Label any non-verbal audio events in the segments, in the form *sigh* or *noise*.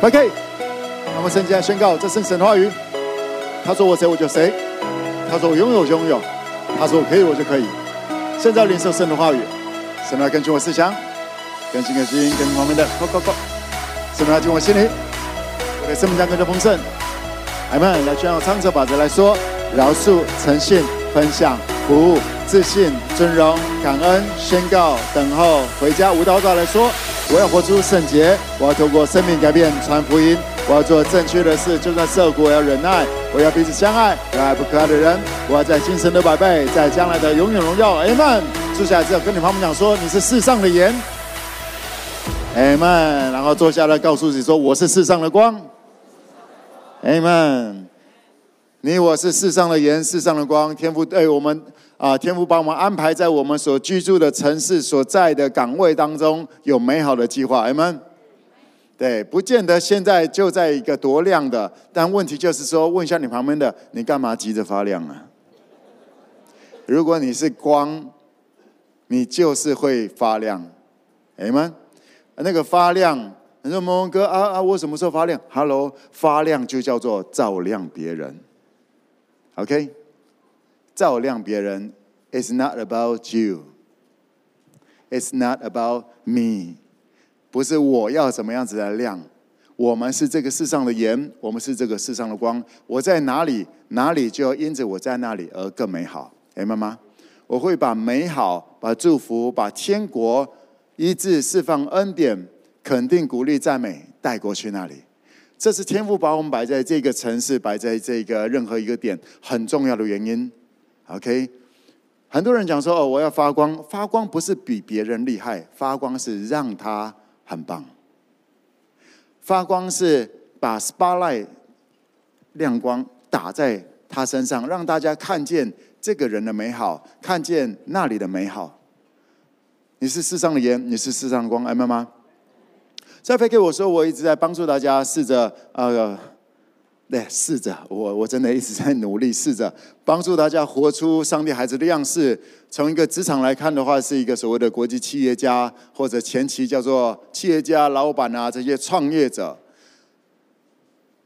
OK，那么圣经宣告，这是神的话语。他说我谁我就谁，他说我拥有就拥有，他说我可以我就可以。现在领受神的话语，神来更新我思想，更新更新更新方面的，Go Go Go！神来进我心里，我的生命将更加丰盛。阿们，来宣告唱这法则来说，饶恕、诚信、分享、服务、自信、尊荣、感恩、宣告、等候、回家。舞蹈者来说，我要活出圣洁，我要透过生命改变传福音，我要做正确的事，就算受苦我要忍耐，我要彼此相爱，可爱不可爱的人，我要在今生的百倍，在将来的永远荣耀。阿们。坐下来之后，跟你旁边讲说，你是世上的盐。阿们。然后坐下来，告诉自己说，我是世上的光。Amen。你我是世上的盐，世上的光。天父对我们啊，天父把我们安排在我们所居住的城市所在的岗位当中，有美好的计划。阿门。对，不见得现在就在一个多亮的，但问题就是说，问一下你旁边的，你干嘛急着发亮啊？如果你是光，你就是会发亮。阿门。那个发亮。你说蒙蒙哥啊啊，我什么时候发亮？Hello，发亮就叫做照亮别人。OK，照亮别人，It's not about you，It's not about me，不是我要怎么样子来亮。我们是这个世上的盐，我们是这个世上的光。我在哪里，哪里就要因着我在那里而更美好。哎，妈妈，我会把美好、把祝福、把天国医治、释放恩典。肯定、鼓励、赞美，带过去那里。这是天父把我们摆在这个城市，摆在这个任何一个点很重要的原因。OK，很多人讲说：“哦，我要发光。”发光不是比别人厉害，发光是让他很棒。发光是把 spotlight 亮光打在他身上，让大家看见这个人的美好，看见那里的美好。你是世上的盐，你是世上的光，爱妈妈。再飞给我说，我一直在帮助大家，试着呃，对，试着，我我真的一直在努力，试着帮助大家活出上帝孩子的样式。从一个职场来看的话，是一个所谓的国际企业家，或者前期叫做企业家、老板啊这些创业者。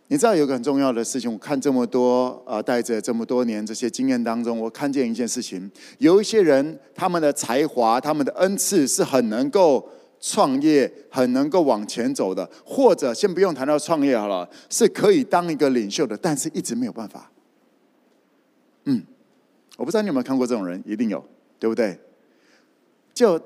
你知道有个很重要的事情，我看这么多啊，带着这么多年这些经验当中，我看见一件事情：有一些人他们的才华、他们的恩赐是很能够。创业很能够往前走的，或者先不用谈到创业好了，是可以当一个领袖的，但是一直没有办法。嗯，我不知道你有没有看过这种人，一定有，对不对？就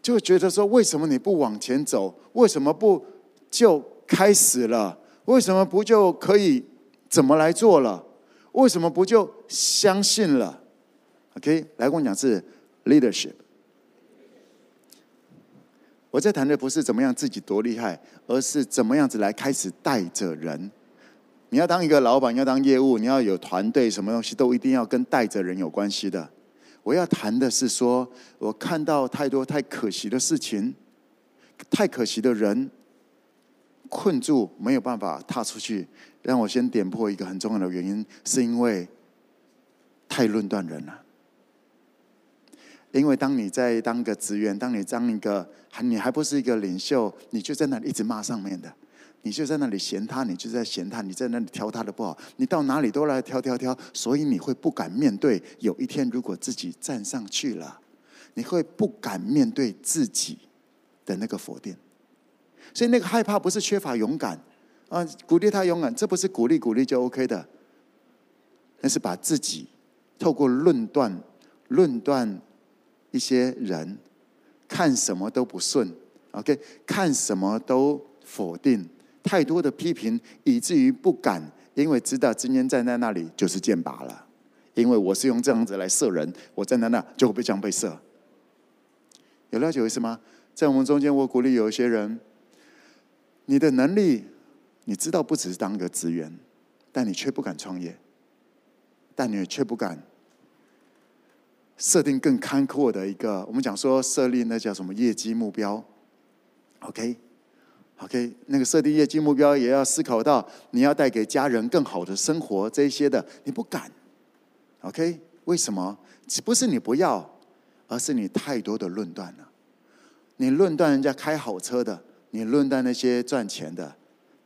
就觉得说，为什么你不往前走？为什么不就开始了？为什么不就可以怎么来做了？为什么不就相信了？OK，来跟我讲是 leadership。我在谈的不是怎么样自己多厉害，而是怎么样子来开始带着人。你要当一个老板，要当业务，你要有团队，什么东西都一定要跟带着人有关系的。我要谈的是说，我看到太多太可惜的事情，太可惜的人困住，没有办法踏出去。让我先点破一个很重要的原因，是因为太论断人了。因为当你在当个职员，当你当一个还你还不是一个领袖，你就在那里一直骂上面的，你就在那里嫌他，你就在嫌他，你在那里挑他的不好，你到哪里都来挑挑挑，所以你会不敢面对。有一天如果自己站上去了，你会不敢面对自己的那个否定。所以那个害怕不是缺乏勇敢啊，鼓励他勇敢，这不是鼓励鼓励就 OK 的，那是把自己透过论断论断。一些人看什么都不顺，OK，看什么都否定，太多的批评，以至于不敢，因为知道今天站在那里就是箭靶了。因为我是用这样子来射人，我站在那就会被这样被射。有了解我意思吗？在我们中间，我鼓励有一些人，你的能力你知道不只是当个职员，但你却不敢创业，但你却不敢。设定更宽阔的一个，我们讲说设立那叫什么业绩目标，OK，OK，、那个设定业绩目标也要思考到你要带给家人更好的生活这一些的，你不敢，OK？为什么？不是你不要，而是你太多的论断了。你论断人家开好车的，你论断那些赚钱的，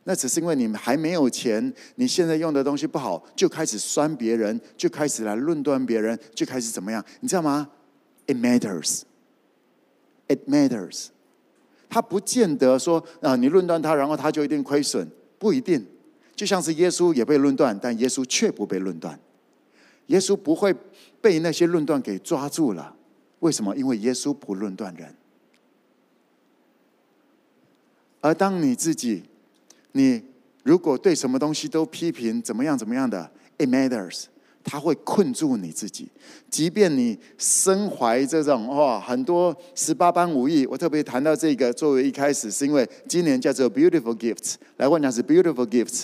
那只是因为你们还没有钱，你现在用的东西不好，就开始酸别人，就开始来论断别人，就开始怎么样？你知道吗？It matters. It matters. 他不见得说啊，你论断他，然后他就一定亏损，不一定。就像是耶稣也被论断，但耶稣却不被论断。耶稣不会被那些论断给抓住了。为什么？因为耶稣不论断人。而当你自己，你如果对什么东西都批评，怎么样怎么样的，it matters，它会困住你自己。即便你身怀这种哇，很多十八般武艺，我特别谈到这个作为一开始，是因为今年叫做 beautiful gifts，来我讲是 beautiful gifts。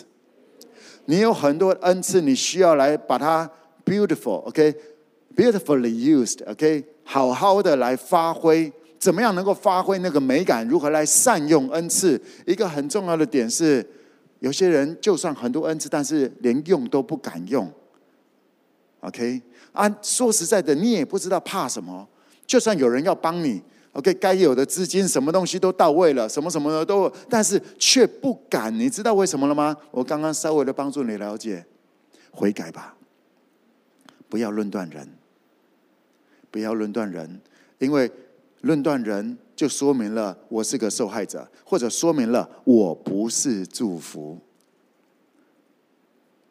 你有很多恩赐，你需要来把它 beautiful，OK，beautifully used，OK，好好的来发挥。怎么样能够发挥那个美感？如何来善用恩赐？一个很重要的点是，有些人就算很多恩赐，但是连用都不敢用。OK，啊，说实在的，你也不知道怕什么。就算有人要帮你，OK，该有的资金什么东西都到位了，什么什么的都，但是却不敢。你知道为什么了吗？我刚刚稍微的帮助你了解，悔改吧，不要论断人，不要论断人，因为。论断人，就说明了我是个受害者，或者说明了我不是祝福。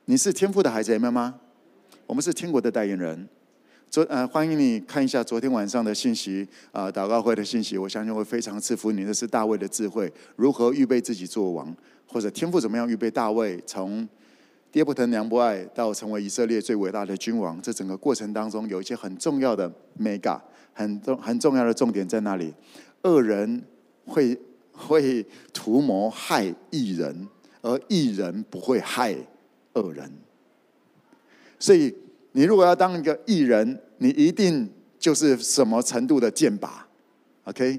你是天赋的孩子，明白吗？我们是天国的代言人。昨呃，欢迎你看一下昨天晚上的信息啊、呃，祷告会的信息，我相信会非常赐福你。那是大卫的智慧，如何预备自己做王，或者天赋怎么样预备大卫从爹不疼娘不爱到成为以色列最伟大的君王。这整个过程当中有一些很重要的 mega。很重很重要的重点在那里，恶人会会图谋害异人，而异人不会害恶人。所以，你如果要当一个义人，你一定就是什么程度的剑拔，OK？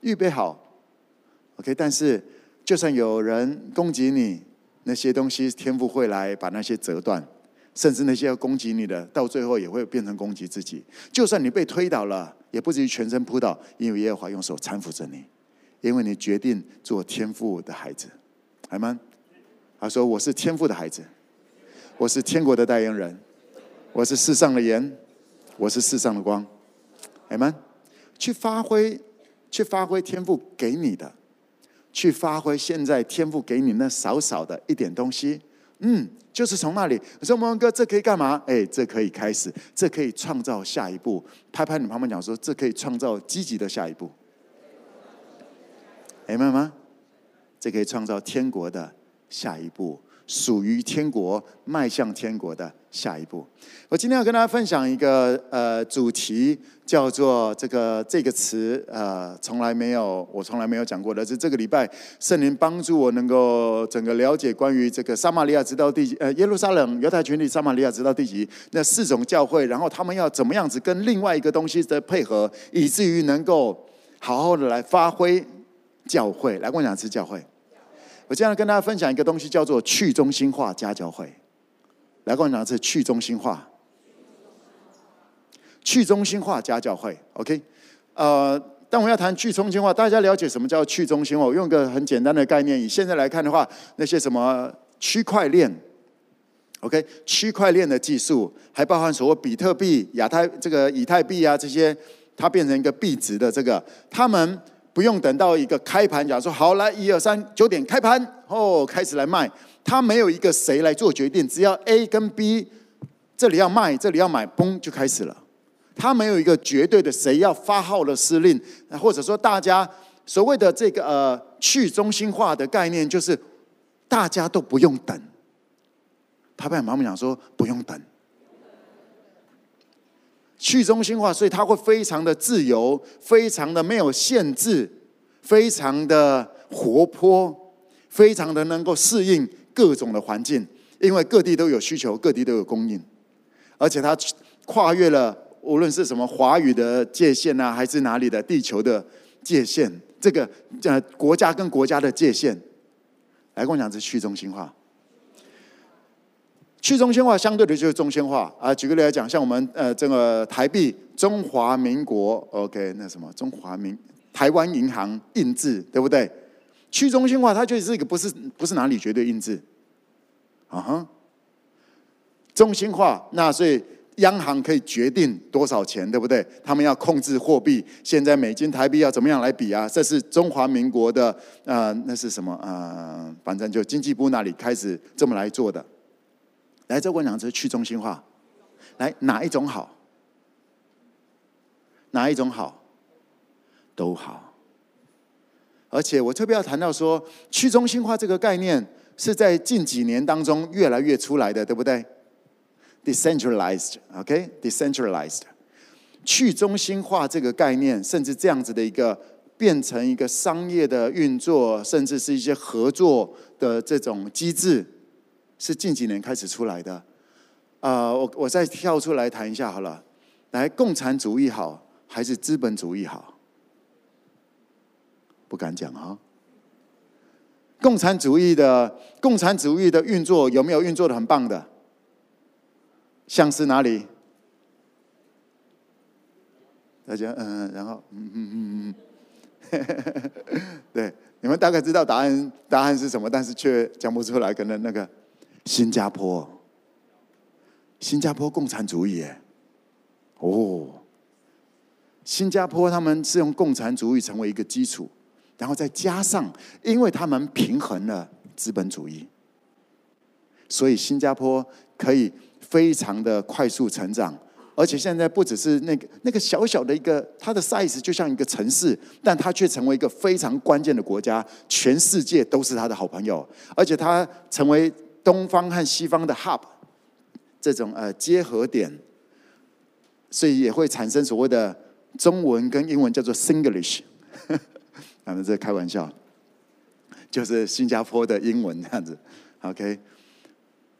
预备好，OK？但是，就算有人攻击你，那些东西天父会来把那些折断。甚至那些要攻击你的，到最后也会变成攻击自己。就算你被推倒了，也不至于全身扑倒，因为耶和华用手搀扶着你，因为你决定做天父的孩子，好吗？他说：“我是天父的孩子，我是天国的代言人，我是世上的盐，我是世上的光，好吗？去发挥，去发挥天父给你的，去发挥现在天父给你那少少的一点东西。”嗯，就是从那里。我说：“蒙哥，这可以干嘛？哎，这可以开始，这可以创造下一步。拍拍你旁边讲说，这可以创造积极的下一步。明白吗？这可以创造天国的下一步。”属于天国，迈向天国的下一步。我今天要跟大家分享一个呃主题，叫做这个这个词呃，从来没有我从来没有讲过的。是这个礼拜圣灵帮助我能够整个了解关于这个撒玛利亚直到地极呃耶路撒冷犹太群体撒玛利亚直到地极那四种教会，然后他们要怎么样子跟另外一个东西的配合，以至于能够好好的来发挥教会。来，跟我讲是教会。我今天跟大家分享一个东西，叫做去中心化家教会。来，跟我讲是去中心化，去中心化家教会。OK，呃，但我要谈去中心化，大家了解什么叫去中心化？我用一个很简单的概念，以现在来看的话，那些什么区块链，OK，区块链的技术，还包含所谓比特币、亚太这个以太币啊这些，它变成一个币值的这个，他们。不用等到一个开盘，假如说好来一二三九点开盘哦，开始来卖。他没有一个谁来做决定，只要 A 跟 B 这里要卖，这里要买，嘣就开始了。他没有一个绝对的谁要发号的司令，或者说大家所谓的这个呃去中心化的概念，就是大家都不用等。他爸爸妈妈讲说不用等。去中心化，所以它会非常的自由，非常的没有限制，非常的活泼，非常的能够适应各种的环境，因为各地都有需求，各地都有供应，而且它跨越了无论是什么华语的界限啊，还是哪里的地球的界限，这个呃国家跟国家的界限，来跟我讲是去中心化。去中心化相对的就是中心化啊。举个例来讲，像我们呃这个台币中华民国，OK，那什么中华民台湾银行印制，对不对？去中心化，它就是一个不是不是哪里绝对印制，啊哈，中心化，那所以央行可以决定多少钱，对不对？他们要控制货币，现在美金台币要怎么样来比啊？这是中华民国的呃，那是什么呃，反正就经济部那里开始这么来做的。来，这我讲是去中心化，来哪一种好？哪一种好？都好。而且我特别要谈到说，去中心化这个概念是在近几年当中越来越出来的，对不对？Decentralized，OK，Decentralized，去中心化这个概念，甚至这样子的一个变成一个商业的运作，甚至是一些合作的这种机制，是近几年开始出来的。啊、我我再跳出来谈一下好了。来，共产主义好还是资本主义好？不敢讲啊！共产主义的共产主义的运作有没有运作的很棒的？像是哪里？大家嗯，然后嗯嗯嗯嗯，*laughs* 对，你们大概知道答案答案是什么，但是却讲不出来。可能那个新加坡，新加坡共产主义耶，哦，新加坡他们是用共产主义成为一个基础。然后再加上，因为他们平衡了资本主义，所以新加坡可以非常的快速成长，而且现在不只是那个那个小小的一个，它的 size 就像一个城市，但它却成为一个非常关键的国家，全世界都是它的好朋友，而且它成为东方和西方的 hub，这种呃结合点，所以也会产生所谓的中文跟英文叫做 Singlish。*laughs* 他们在开玩笑，就是新加坡的英文这样子，OK。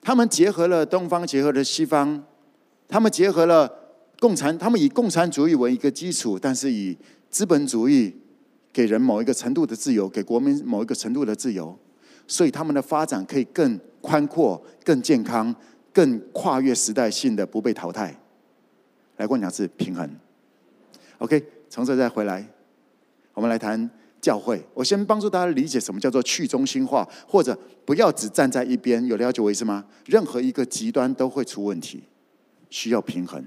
他们结合了东方，结合了西方，他们结合了共产，他们以共产主义为一个基础，但是以资本主义给人某一个程度的自由，给国民某一个程度的自由，所以他们的发展可以更宽阔、更健康、更跨越时代性的不被淘汰。来，过两次平衡。OK，从这再回来，我们来谈。教会，我先帮助大家理解什么叫做去中心化，或者不要只站在一边，有了解我意思吗？任何一个极端都会出问题，需要平衡，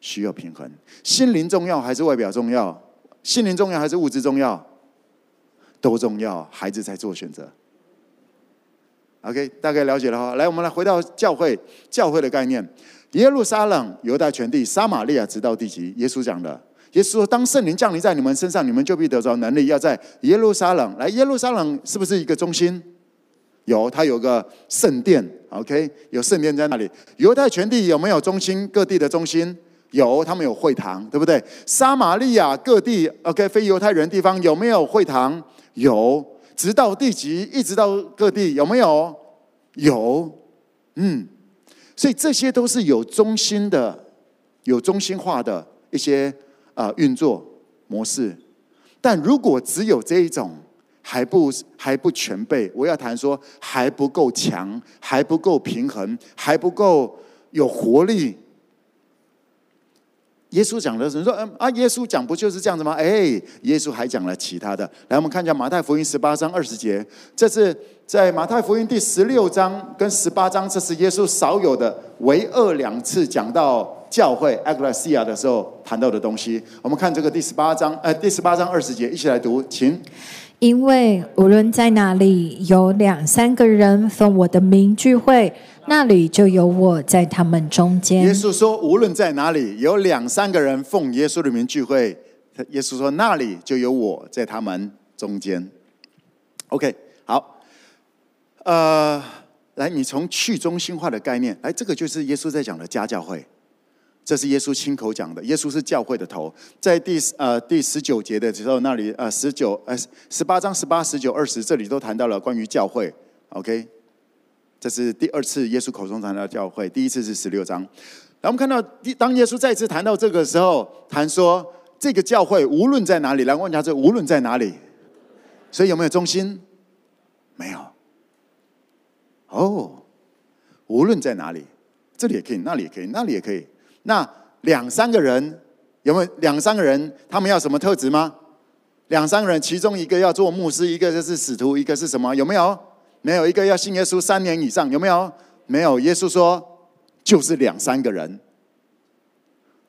需要平衡。心灵重要还是外表重要？心灵重要还是物质重要？都重要。孩子在做选择。OK，大概了解了哈。来，我们来回到教会，教会的概念：耶路撒冷、犹大全地、撒玛利亚，直到地极。耶稣讲的。耶稣说：“当圣灵降临在你们身上，你们就必得着能力。要在耶路撒冷来，耶路撒冷是不是一个中心？有，它有个圣殿，OK，有圣殿在那里。犹太全地有没有中心？各地的中心有，他们有会堂，对不对？撒玛利亚各地，OK，非犹太人地方有没有会堂？有，直到地极，一直到各地有没有？有，嗯，所以这些都是有中心的，有中心化的一些。”啊，运作模式，但如果只有这一种，还不还不全备。我要谈说还不够强，还不够平衡，还不够有活力。耶稣讲的是说，嗯啊，耶稣讲不就是这样子吗？哎，耶稣还讲了其他的。来，我们看一下马太福音十八章二十节，这是在马太福音第十六章跟十八章，这是耶稣少有的唯二两次讲到。教会 Ekklesia 的时候谈到的东西，我们看这个第十八章，呃，第十八章二十节，一起来读，请。因为无论在哪里有两三个人奉我的名聚会，那里就有我在他们中间。耶稣说，无论在哪里有两三个人奉耶稣的名聚会，耶稣说那里就有我在他们中间。OK，好，呃，来，你从去中心化的概念，来，这个就是耶稣在讲的家教会。这是耶稣亲口讲的。耶稣是教会的头，在第呃第十九节的时候，那里呃十九呃十八章十八十九二十这里都谈到了关于教会。OK，这是第二次耶稣口中谈到教会，第一次是十六章。然后我们看到，当耶稣再次谈到这个时候，谈说这个教会无论在哪里，来问一下这无论在哪里，所以有没有中心？没有。哦，无论在哪里，这里也可以，那里也可以，那里也可以。那两三个人有没有两三个人？他们要什么特质吗？两三个人，其中一个要做牧师，一个就是使徒，一个是什么？有没有？没有。一个要信耶稣三年以上，有没有？没有。耶稣说，就是两三个人。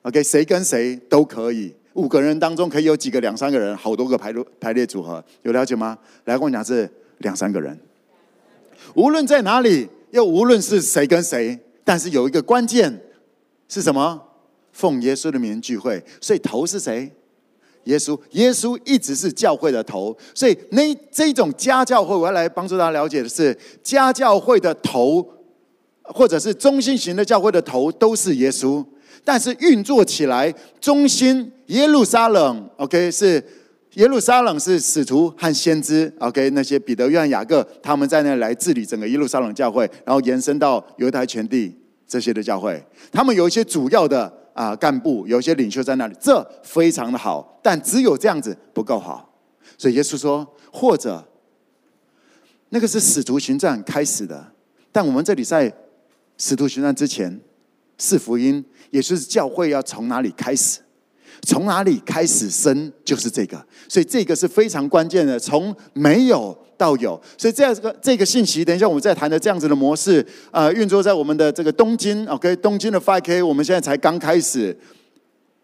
OK，谁跟谁都可以。五个人当中可以有几个两三个人，好多个排列排列组合，有了解吗？来跟我讲是两三个人。无论在哪里，又无论是谁跟谁，但是有一个关键是什么？奉耶稣的名聚会。所以头是谁？耶稣。耶稣一直是教会的头。所以那这种家教会，我要来帮助大家了解的是，家教会的头，或者是中心型的教会的头，都是耶稣。但是运作起来，中心耶路撒冷，OK 是耶路撒冷是使徒和先知，OK 那些彼得、约翰、雅各他们在那来治理整个耶路撒冷教会，然后延伸到犹太全地这些的教会，他们有一些主要的啊干部，有一些领袖在那里，这非常的好，但只有这样子不够好，所以耶稣说，或者那个是使徒行传开始的，但我们这里在使徒行传之前。是福音，也就是教会要从哪里开始，从哪里开始生，就是这个。所以这个是非常关键的，从没有到有。所以这样这个这个信息，等一下我们再谈的这样子的模式，啊、呃，运作在我们的这个东京，OK，东京的 5K，我们现在才刚开始。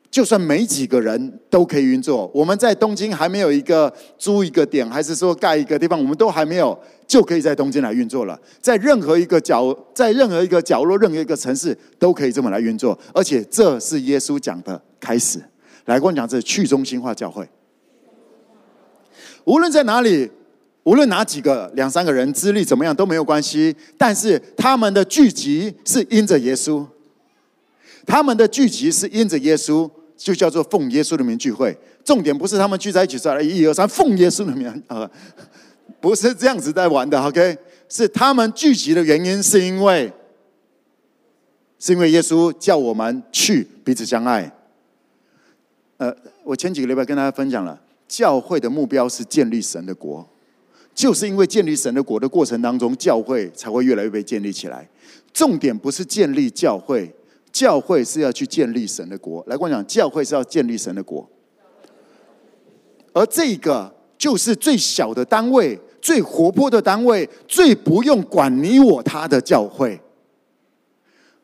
就算没几个人都可以运作，我们在东京还没有一个租一个点，还是说盖一个地方，我们都还没有，就可以在东京来运作了。在任何一个角，在任何一个角落，任何一个城市都可以这么来运作，而且这是耶稣讲的开始。来跟我讲，这去中心化教会，无论在哪里，无论哪几个两三个人资历怎么样都没有关系，但是他们的聚集是因着耶稣，他们的聚集是因着耶稣。就叫做奉耶稣的名聚会，重点不是他们聚在一起说一二三奉耶稣的名啊，不是这样子在玩的，OK？是他们聚集的原因是因为，是因为耶稣叫我们去彼此相爱。呃，我前几个礼拜跟大家分享了，教会的目标是建立神的国，就是因为建立神的国的过程当中，教会才会越来越被建立起来。重点不是建立教会。教会是要去建立神的国，来跟我讲，教会是要建立神的国，而这个就是最小的单位、最活泼的单位、最不用管你我他的教会。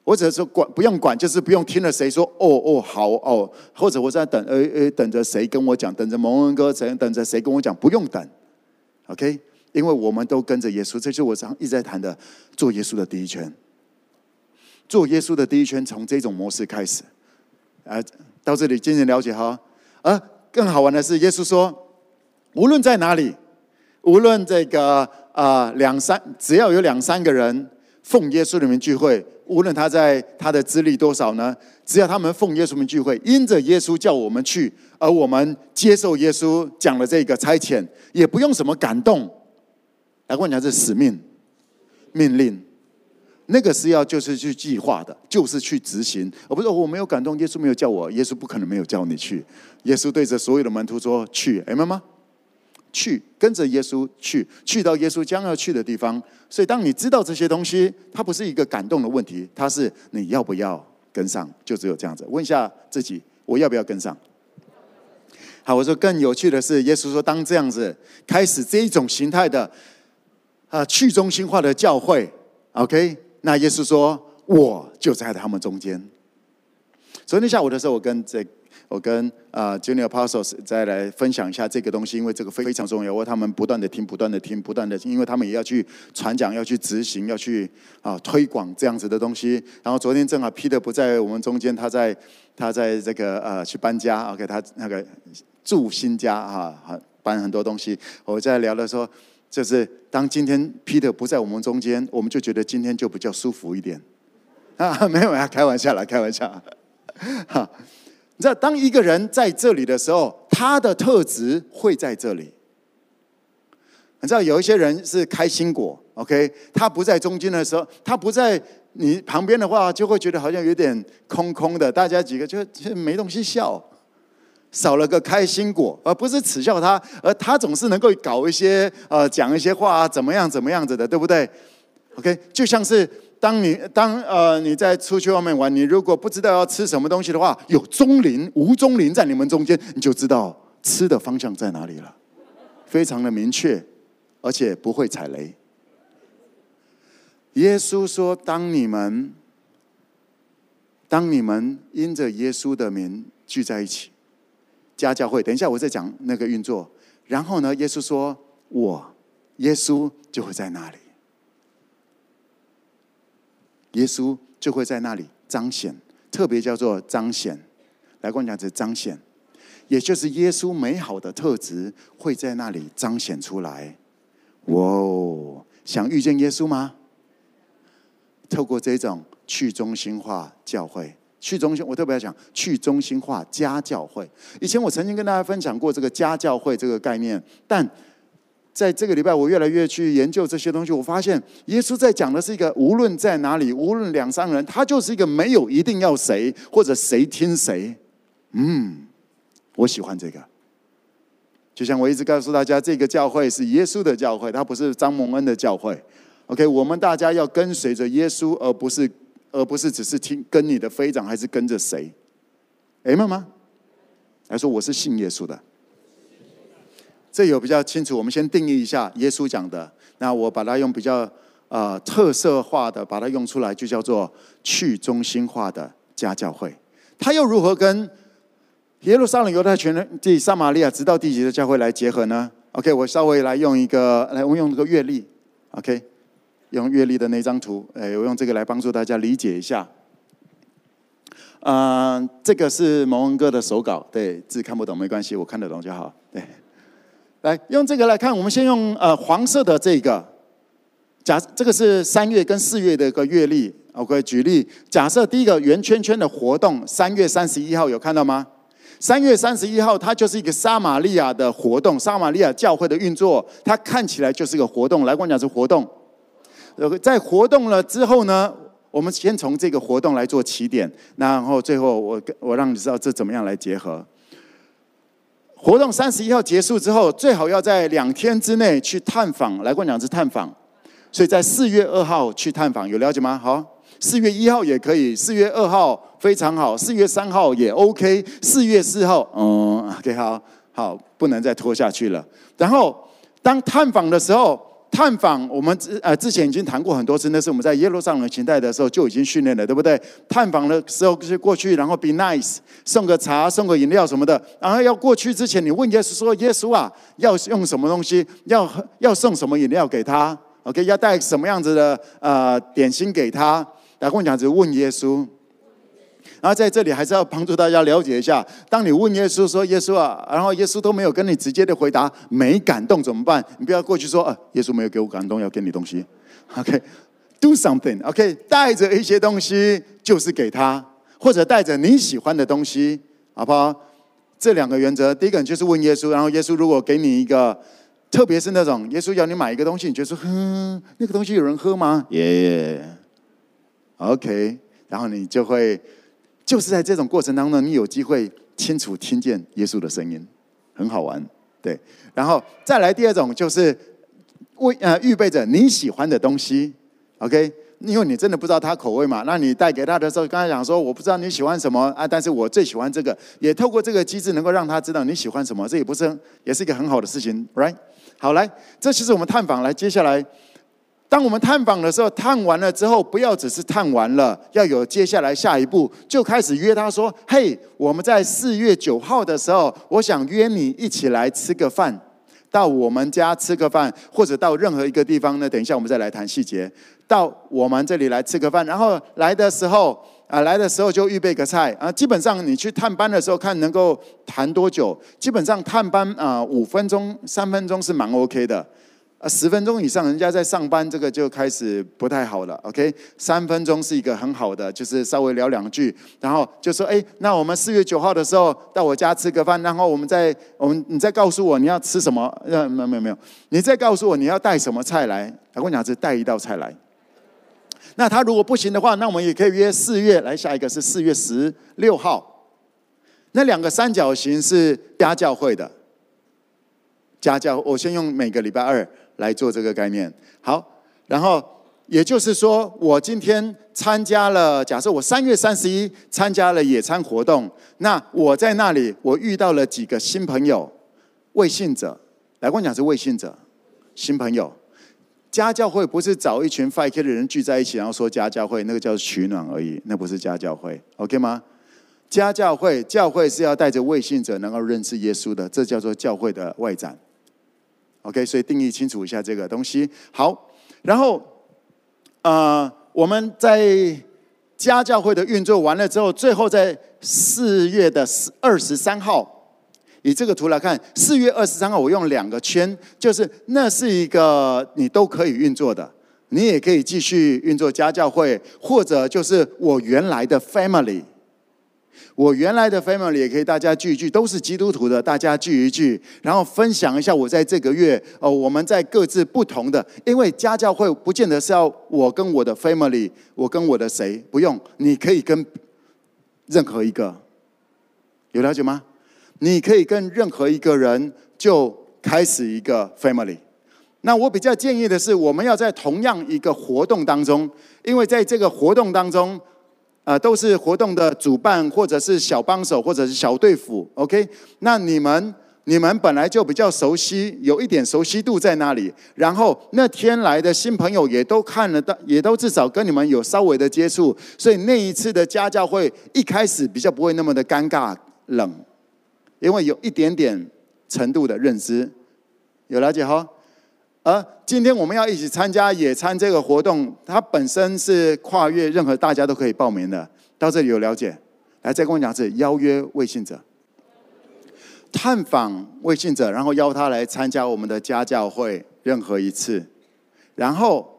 或者说管不用管，就是不用听了谁说哦哦好哦，或者我在等呃呃等着谁跟我讲，等着蒙恩哥等等着谁跟我讲，不用等，OK，因为我们都跟着耶稣，这就是我常一直在谈的，做耶稣的第一圈。做耶稣的第一圈，从这种模式开始，啊，到这里渐渐了解哈。而更好玩的是，耶稣说，无论在哪里，无论这个啊两三，只要有两三个人奉耶稣的名聚会，无论他在他的资历多少呢，只要他们奉耶稣名聚会，因着耶稣叫我们去，而我们接受耶稣讲的这个差遣，也不用什么感动，来问一下这使命命令。那个是要就是去计划的，就是去执行，而不是我没有感动，耶稣没有叫我，耶稣不可能没有叫你去。耶稣对着所有的门徒说：“去，明白吗？去，跟着耶稣去，去到耶稣将要去的地方。所以，当你知道这些东西，它不是一个感动的问题，它是你要不要跟上，就只有这样子。问一下自己，我要不要跟上？好，我说更有趣的是，耶稣说，当这样子开始这一种形态的啊去中心化的教会，OK。那耶稣说：“我就在他们中间。”昨天下午的时候，我跟这我跟啊 Junior Apostles 再来分享一下这个东西，因为这个非常重要。我他们不断的听，不断的听，不断的，因为他们也要去传讲，要去执行，要去啊推广这样子的东西。然后昨天正好 Peter 不在我们中间，他在他在这个呃去搬家，OK，他那个住新家啊，搬很多东西。我在聊的时候。就是当今天 Peter 不在我们中间，我们就觉得今天就比较舒服一点啊，*laughs* 没有啊，开玩笑啦，开玩笑。*laughs* 哈，你知道，当一个人在这里的时候，他的特质会在这里。你知道，有一些人是开心果，OK，他不在中间的时候，他不在你旁边的话，就会觉得好像有点空空的，大家几个就就没东西笑。少了个开心果，而不是耻笑他，而他总是能够搞一些呃讲一些话啊，怎么样怎么样子的，对不对？OK，就像是当你当呃你在出去外面玩，你如果不知道要吃什么东西的话，有钟灵吴钟灵在你们中间，你就知道吃的方向在哪里了，非常的明确，而且不会踩雷。耶稣说：“当你们，当你们因着耶稣的名聚在一起，家教会。等一下，我再讲那个运作。然后呢，耶稣说：我，耶稣就会在那里。耶稣就会在那里彰显，特别叫做彰显。来跟我讲，这彰显，也就是耶稣美好的特质会在那里彰显出来。哇哦，想遇见耶稣吗？”透过这种去中心化教会，去中心，我特别要讲去中心化家教会。以前我曾经跟大家分享过这个家教会这个概念，但在这个礼拜，我越来越去研究这些东西，我发现耶稣在讲的是一个无论在哪里，无论两三人，他就是一个没有一定要谁或者谁听谁。嗯，我喜欢这个。就像我一直告诉大家，这个教会是耶稣的教会，它不是张蒙恩的教会。OK，我们大家要跟随着耶稣，而不是而不是只是听跟你的飞长，还是跟着谁？Amen 吗？来说我是信耶稣的，这有比较清楚。我们先定义一下耶稣讲的，那我把它用比较呃特色化的把它用出来，就叫做去中心化的家教会。他又如何跟耶路撒冷、犹太全地、撒玛利亚直到地极的教会来结合呢？OK，我稍微来用一个来，我用这个月历，OK。用月历的那张图，哎，我用这个来帮助大家理解一下。啊、呃，这个是蒙恩哥的手稿，对，字看不懂没关系，我看得懂就好。对，来用这个来看，我们先用呃黄色的这个，假这个是三月跟四月的一个月历。OK，举例，假设第一个圆圈圈的活动，三月三十一号有看到吗？三月三十一号，它就是一个撒玛利亚的活动，撒玛利亚教会的运作，它看起来就是一个活动。来，我讲是活动。在活动了之后呢，我们先从这个活动来做起点，然后最后我我让你知道这怎么样来结合。活动三十一号结束之后，最好要在两天之内去探访，来过两次探访。所以在四月二号去探访，有了解吗？好，四月一号也可以，四月二号非常好，四月三号也 OK，四月四号，嗯，OK，好，好，不能再拖下去了。然后当探访的时候。探访我们之呃之前已经谈过很多次，那是我们在耶路撒冷行带的时候就已经训练了，对不对？探访的时候就过去，然后 be nice，送个茶，送个饮料什么的。然后要过去之前，你问耶稣说：“耶稣啊，要用什么东西？要要送什么饮料给他？OK，要带什么样子的呃点心给他？”来跟我讲，就问耶稣。然后在这里还是要帮助大家了解一下，当你问耶稣说：“耶稣啊”，然后耶稣都没有跟你直接的回答，没感动怎么办？你不要过去说：“啊，耶稣没有给我感动，要给你东西。”OK，do something。OK，带着一些东西就是给他，或者带着你喜欢的东西，好不好？这两个原则，第一个就是问耶稣，然后耶稣如果给你一个，特别是那种耶稣要你买一个东西，你觉得说：“哼，那个东西有人喝吗？”耶、yeah，OK，然后你就会。就是在这种过程当中，你有机会清楚听见耶稣的声音，很好玩，对。然后再来第二种，就是为呃预备着你喜欢的东西，OK？因为你真的不知道他口味嘛，那你带给他的时候，刚才讲说我不知道你喜欢什么啊，但是我最喜欢这个，也透过这个机制能够让他知道你喜欢什么，这也不是也是一个很好的事情，right？好，来，这其实我们探访来，接下来。当我们探访的时候，探完了之后，不要只是探完了，要有接下来下一步，就开始约他说：“嘿，我们在四月九号的时候，我想约你一起来吃个饭，到我们家吃个饭，或者到任何一个地方呢？等一下我们再来谈细节。到我们这里来吃个饭，然后来的时候啊，来的时候就预备个菜啊。基本上你去探班的时候，看能够谈多久？基本上探班啊，五分钟、三分钟是蛮 OK 的。”啊，十分钟以上，人家在上班，这个就开始不太好了。OK，三分钟是一个很好的，就是稍微聊两句，然后就说：“哎，那我们四月九号的时候到我家吃个饭，然后我们再我们你再告诉我你要吃什么？呃，没有没有没有，你再告诉我你要带什么菜来？我跟你讲，是带一道菜来。那他如果不行的话，那我们也可以约四月来，下一个是四月十六号，那两个三角形是家教会的家教，我先用每个礼拜二。来做这个概念，好，然后也就是说，我今天参加了，假设我三月三十一参加了野餐活动，那我在那里，我遇到了几个新朋友未信者，来跟我讲是未信者，新朋友。家教会不是找一群 5K 的人聚在一起，然后说家教会，那个叫取暖而已，那不是家教会，OK 吗？家教会，教会是要带着未信者能够认识耶稣的，这叫做教会的外展。OK，所以定义清楚一下这个东西。好，然后，呃，我们在家教会的运作完了之后，最后在四月的二十三号。以这个图来看，四月二十三号，我用两个圈，就是那是一个你都可以运作的，你也可以继续运作家教会，或者就是我原来的 family，我原来的 family 也可以大家聚一聚，都是基督徒的，大家聚一聚，然后分享一下我在这个月哦，我们在各自不同的，因为家教会不见得是要我跟我的 family，我跟我的谁，不用，你可以跟任何一个，有了解吗？你可以跟任何一个人就开始一个 family。那我比较建议的是，我们要在同样一个活动当中，因为在这个活动当中，啊，都是活动的主办或者是小帮手或者是小队辅，OK？那你们你们本来就比较熟悉，有一点熟悉度在那里，然后那天来的新朋友也都看了到，也都至少跟你们有稍微的接触，所以那一次的家教会一开始比较不会那么的尴尬冷。因为有一点点程度的认知，有了解哈。而今天我们要一起参加野餐这个活动，它本身是跨越任何大家都可以报名的。到这里有了解，来再跟我讲是邀约未信者，探访未信者，然后邀他来参加我们的家教会任何一次，然后。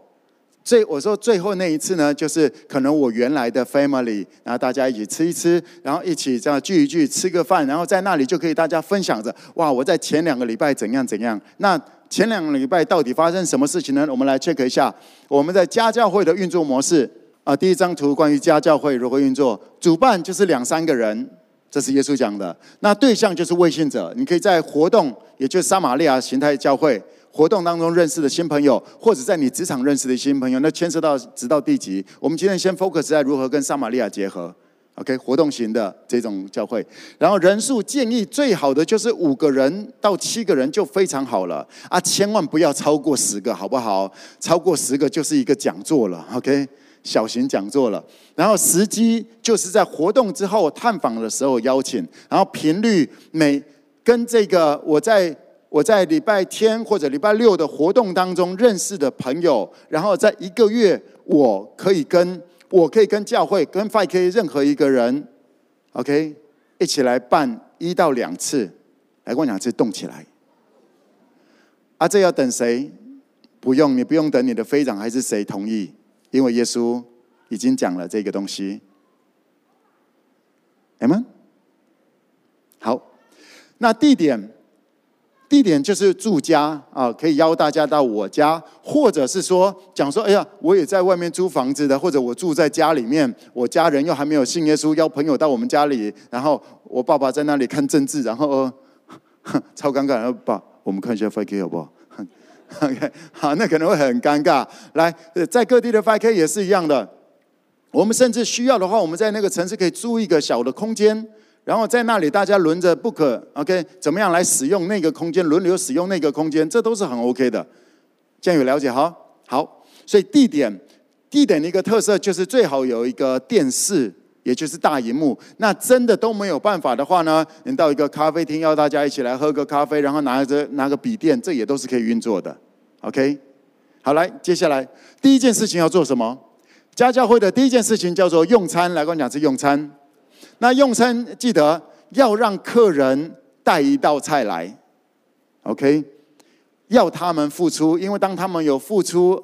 最我说最后那一次呢，就是可能我原来的 family，然后大家一起吃一吃，然后一起这样聚一聚，吃个饭，然后在那里就可以大家分享着，哇，我在前两个礼拜怎样怎样。那前两个礼拜到底发生什么事情呢？我们来 check 一下我们在家教会的运作模式啊。第一张图关于家教会如何运作，主办就是两三个人，这是耶稣讲的。那对象就是未信者，你可以在活动，也就是撒玛利亚形态教会。活动当中认识的新朋友，或者在你职场认识的新朋友，那牵涉到直到地级。我们今天先 focus 在如何跟撒玛利亚结合，OK？活动型的这种教会，然后人数建议最好的就是五个人到七个人就非常好了啊，千万不要超过十个，好不好？超过十个就是一个讲座了，OK？小型讲座了。然后时机就是在活动之后探访的时候邀请，然后频率每跟这个我在。我在礼拜天或者礼拜六的活动当中认识的朋友，然后在一个月，我可以跟我可以跟教会跟 5K 任何一个人，OK，一起来办一到两次，来过两次动起来。啊，这要等谁？不用，你不用等你的飞长还是谁同意，因为耶稣已经讲了这个东西。Amen？好，那地点。地点就是住家啊，可以邀大家到我家，或者是说讲说，哎呀，我也在外面租房子的，或者我住在家里面，我家人又还没有信耶稣，邀朋友到我们家里，然后我爸爸在那里看政治，然后 *laughs* 超尴尬，然后爸，我们看一下 5K 好不好？*laughs* OK，好，那可能会很尴尬。来，在各地的 5K 也是一样的，我们甚至需要的话，我们在那个城市可以租一个小的空间。然后在那里，大家轮着 book，OK，怎么样来使用那个空间？轮流使用那个空间，这都是很 OK 的。这样有了解哈？好，所以地点，地点的一个特色就是最好有一个电视，也就是大荧幕。那真的都没有办法的话呢，你到一个咖啡厅，邀大家一起来喝个咖啡，然后拿着拿个笔电，这也都是可以运作的。OK，好，来，接下来第一件事情要做什么？家教会的第一件事情叫做用餐。来跟我讲是用餐。那用餐记得要让客人带一道菜来，OK？要他们付出，因为当他们有付出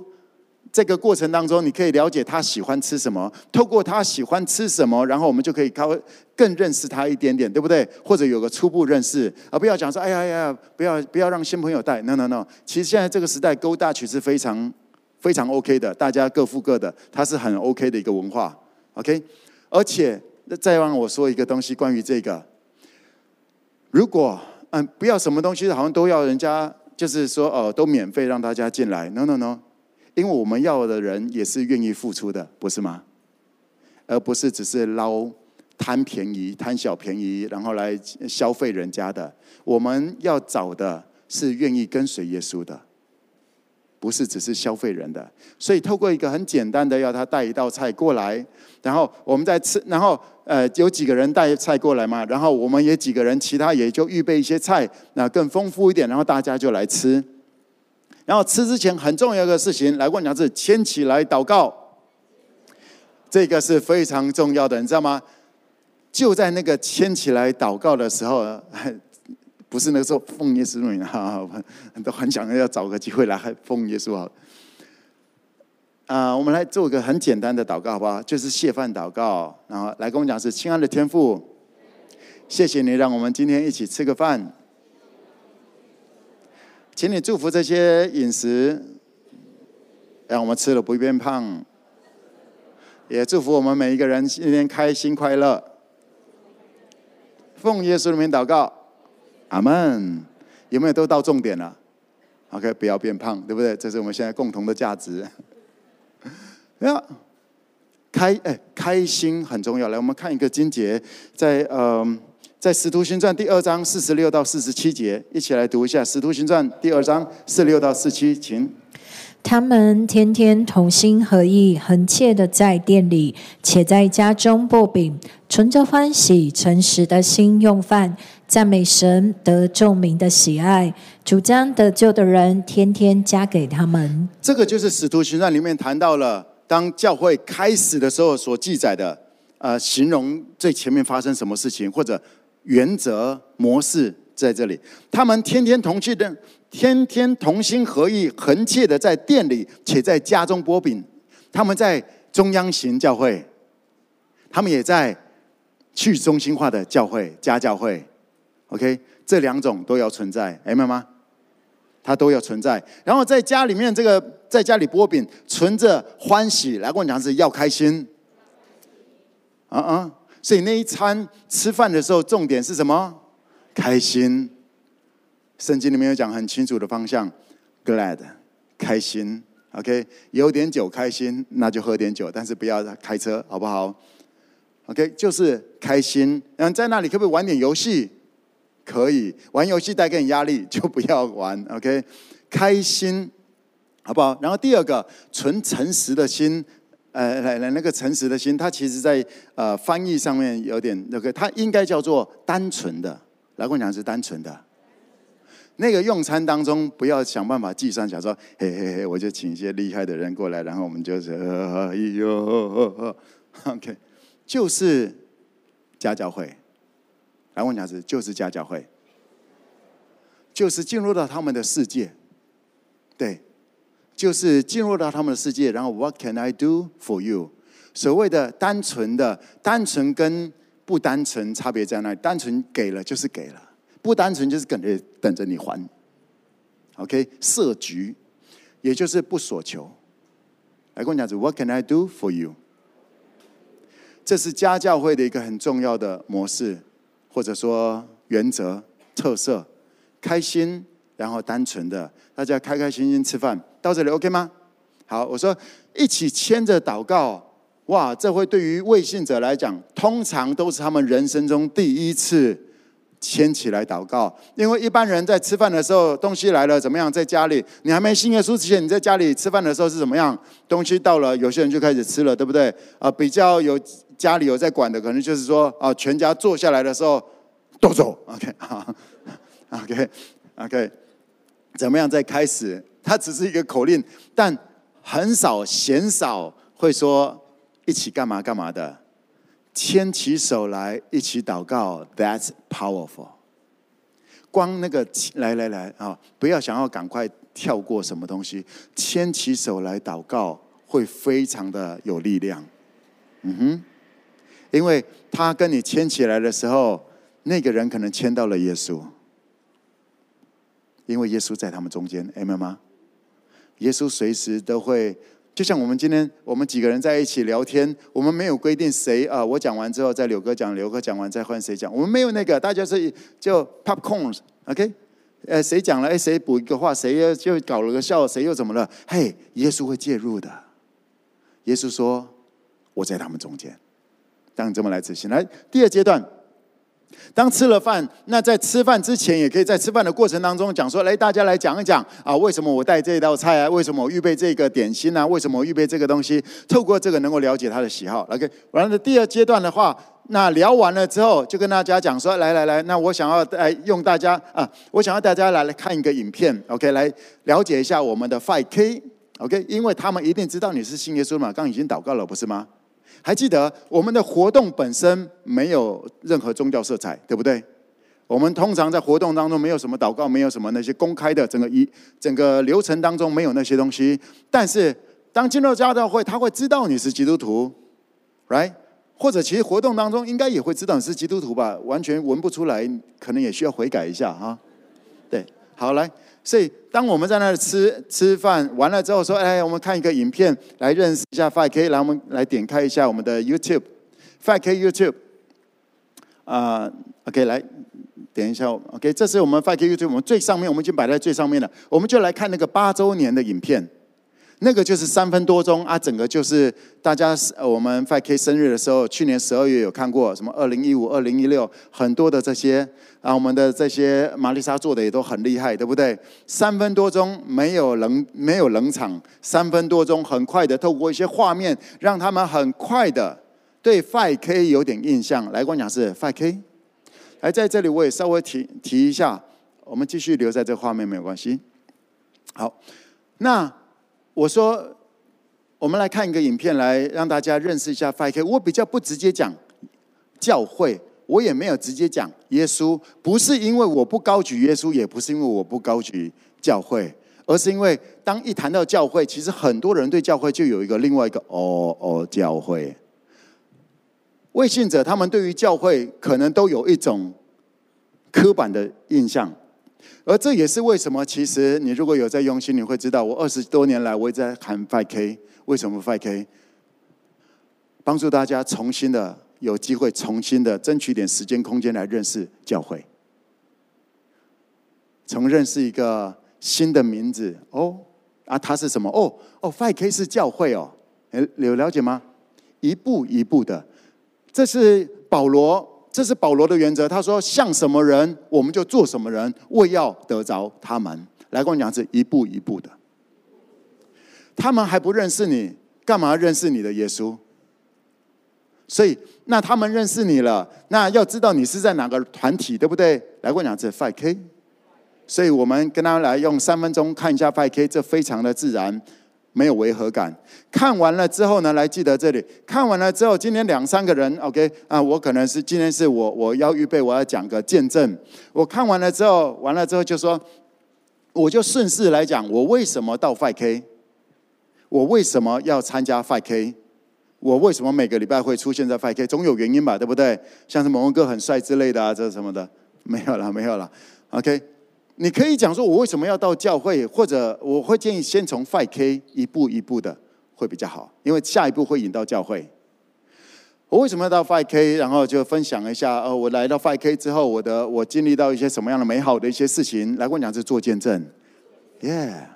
这个过程当中，你可以了解他喜欢吃什么。透过他喜欢吃什么，然后我们就可以靠更认识他一点点，对不对？或者有个初步认识，而不要讲说，哎呀呀，不要不要让新朋友带，no no no。其实现在这个时代，Go Dutch 是非常非常 OK 的，大家各付各的，它是很 OK 的一个文化，OK？而且。那再让我说一个东西，关于这个，如果嗯不要什么东西，好像都要人家，就是说哦都免费让大家进来，no no no，因为我们要的人也是愿意付出的，不是吗？而不是只是捞贪便宜、贪小便宜，然后来消费人家的。我们要找的是愿意跟随耶稣的。不是只是消费人的，所以透过一个很简单的，要他带一道菜过来，然后我们再吃，然后呃有几个人带菜过来嘛，然后我们也几个人，其他也就预备一些菜，那更丰富一点，然后大家就来吃。然后吃之前很重要的事情，来问你是牵起来祷告，这个是非常重要的，你知道吗？就在那个牵起来祷告的时候。不是那个时候奉耶稣名哈，都很想要找个机会来奉耶稣。啊，我们来做个很简单的祷告，好不好？就是谢饭祷告，然后来跟我讲是亲爱的天父，谢谢你让我们今天一起吃个饭，请你祝福这些饮食，让我们吃了不会变胖，也祝福我们每一个人今天开心快乐。奉耶稣的名祷告。阿门，有没有都到重点了？OK，不要变胖，对不对？这是我们现在共同的价值。*laughs* 呀开哎，开心很重要。来，我们看一个经节，在嗯、呃，在《使徒行传》第二章四十六到四十七节，一起来读一下《使徒行传》第二章四六到四七，请。他们天天同心合意，恒切的在店里，且在家中擘饼，存着欢喜诚实的心用饭，赞美神，得众民的喜爱。主将得救的人天天加给他们。这个就是《使徒行传》里面谈到了，当教会开始的时候所记载的，呃，形容最前面发生什么事情，或者原则模式在这里。他们天天同去的。天天同心合意，恒切的在店里，且在家中擘饼。他们在中央型教会，他们也在去中心化的教会、家教会。OK，这两种都要存在，明白吗？它都要存在。然后在家里面，这个在家里剥饼，存着欢喜。来跟我讲是要开心。啊啊！所以那一餐吃饭的时候，重点是什么？开心。圣经里面有讲很清楚的方向，glad，开心，OK，有点酒开心，那就喝点酒，但是不要开车，好不好？OK，就是开心。嗯在那里可不可以玩点游戏？可以，玩游戏带给你压力 *laughs* 就不要玩，OK，开心，好不好？然后第二个，纯诚实的心，呃，来来，那个诚实的心，它其实在呃翻译上面有点那个，它应该叫做单纯的。来跟我讲是单纯的。那个用餐当中，不要想办法计算，想说嘿嘿嘿，我就请一些厉害的人过来，然后我们就是呃哎呦，OK，就是家教会。来问一下是，就是家教会，就是进入到他们的世界，对，就是进入到他们的世界。然后 What can I do for you？所谓的单纯的，单纯跟不单纯差别在哪里？单纯给了就是给了。不单纯就是等着等着你还，OK？设局，也就是不索求。来跟我讲，是 What can I do for you？这是家教会的一个很重要的模式，或者说原则特色。开心，然后单纯的，大家开开心心吃饭，到这里 OK 吗？好，我说一起牵着祷告，哇，这会对于未信者来讲，通常都是他们人生中第一次。牵起来祷告，因为一般人在吃饭的时候，东西来了怎么样？在家里，你还没信耶稣之前，你在家里吃饭的时候是怎么样？东西到了，有些人就开始吃了，对不对？啊，比较有家里有在管的，可能就是说啊，全家坐下来的时候都走，OK，好，OK，OK，怎么样？再开始，它只是一个口令，但很少鲜少会说一起干嘛干嘛的。牵起手来一起祷告，That's powerful。光那个来来来啊，不要想要赶快跳过什么东西，牵起手来祷告会非常的有力量。嗯哼，因为他跟你牵起来的时候，那个人可能牵到了耶稣，因为耶稣在他们中间，明白吗？耶稣随时都会。就像我们今天我们几个人在一起聊天，我们没有规定谁啊，我讲完之后再柳哥讲，柳哥讲完再换谁讲，我们没有那个，大家是就 popcorns，OK，呃，谁讲了，哎，谁补一个话，谁又就搞了个笑，谁又怎么了？嘿，耶稣会介入的。耶稣说：“我在他们中间。”当你这么来执行。来，第二阶段。当吃了饭，那在吃饭之前，也可以在吃饭的过程当中讲说：“来，大家来讲一讲啊，为什么我带这道菜啊？为什么我预备这个点心啊？为什么我预备这个东西？透过这个能够了解他的喜好。OK，完了第二阶段的话，那聊完了之后，就跟大家讲说：来来来，那我想要来用大家啊，我想要大家来来看一个影片，OK，来了解一下我们的 5K，OK，因为他们一定知道你是信耶稣嘛，刚已经祷告了，不是吗？”还记得我们的活动本身没有任何宗教色彩，对不对？我们通常在活动当中没有什么祷告，没有什么那些公开的整个一整个流程当中没有那些东西。但是当进入家教会，他会知道你是基督徒，right？或者其实活动当中应该也会知道你是基督徒吧？完全闻不出来，可能也需要悔改一下哈。对，好来。所以，当我们在那里吃吃饭完了之后，说：“哎，我们看一个影片来认识一下 5K。”来，我们来点开一下我们的 YouTube，5K YouTube。啊，OK，来点一下。OK，这是我们 5K YouTube，我们最上面，我们已经摆在最上面了。我们就来看那个八周年的影片。那个就是三分多钟啊，整个就是大家我们 5K 生日的时候，去年十二月有看过什么二零一五、二零一六很多的这些啊，我们的这些玛丽莎做的也都很厉害，对不对？三分多钟没有冷没有冷场，三分多钟很快的透过一些画面，让他们很快的对 5K 有点印象。来，跟我讲是 5K，来在这里我也稍微提提一下，我们继续留在这画面没有关系。好，那。我说，我们来看一个影片，来让大家认识一下 5K。我比较不直接讲教会，我也没有直接讲耶稣，不是因为我不高举耶稣，也不是因为我不高举教会，而是因为当一谈到教会，其实很多人对教会就有一个另外一个哦哦教会。未信者他们对于教会可能都有一种刻板的印象。而这也是为什么，其实你如果有在用心，你会知道，我二十多年来我一直在喊 “five k”，为什么 “five k”？帮助大家重新的有机会，重新的争取点时间空间来认识教会，从认识一个新的名字哦，啊，它是什么？哦哦，“five k” 是教会哦，诶，有了解吗？一步一步的，这是保罗。这是保罗的原则。他说：“像什么人，我们就做什么人，为要得着他们。”来跟我讲，是一步一步的。他们还不认识你，干嘛认识你的耶稣？所以，那他们认识你了，那要知道你是在哪个团体，对不对？来跟我讲，这 5K。所以我们跟他们来用三分钟看一下 Five K，这非常的自然。没有违和感。看完了之后呢，来记得这里。看完了之后，今天两三个人，OK 啊，我可能是今天是我我要预备，我要讲个见证。我看完了之后，完了之后就说，我就顺势来讲，我为什么到 5K？我为什么要参加 5K？我为什么每个礼拜会出现在 5K？总有原因吧，对不对？像是某某哥很帅之类的啊，这什么的，没有了，没有了，OK。你可以讲说，我为什么要到教会，或者我会建议先从 5K 一步一步的会比较好，因为下一步会引到教会。我为什么要到 5K？然后就分享一下，呃，我来到 5K 之后，我的我经历到一些什么样的美好的一些事情，来跟我讲是做见证。耶，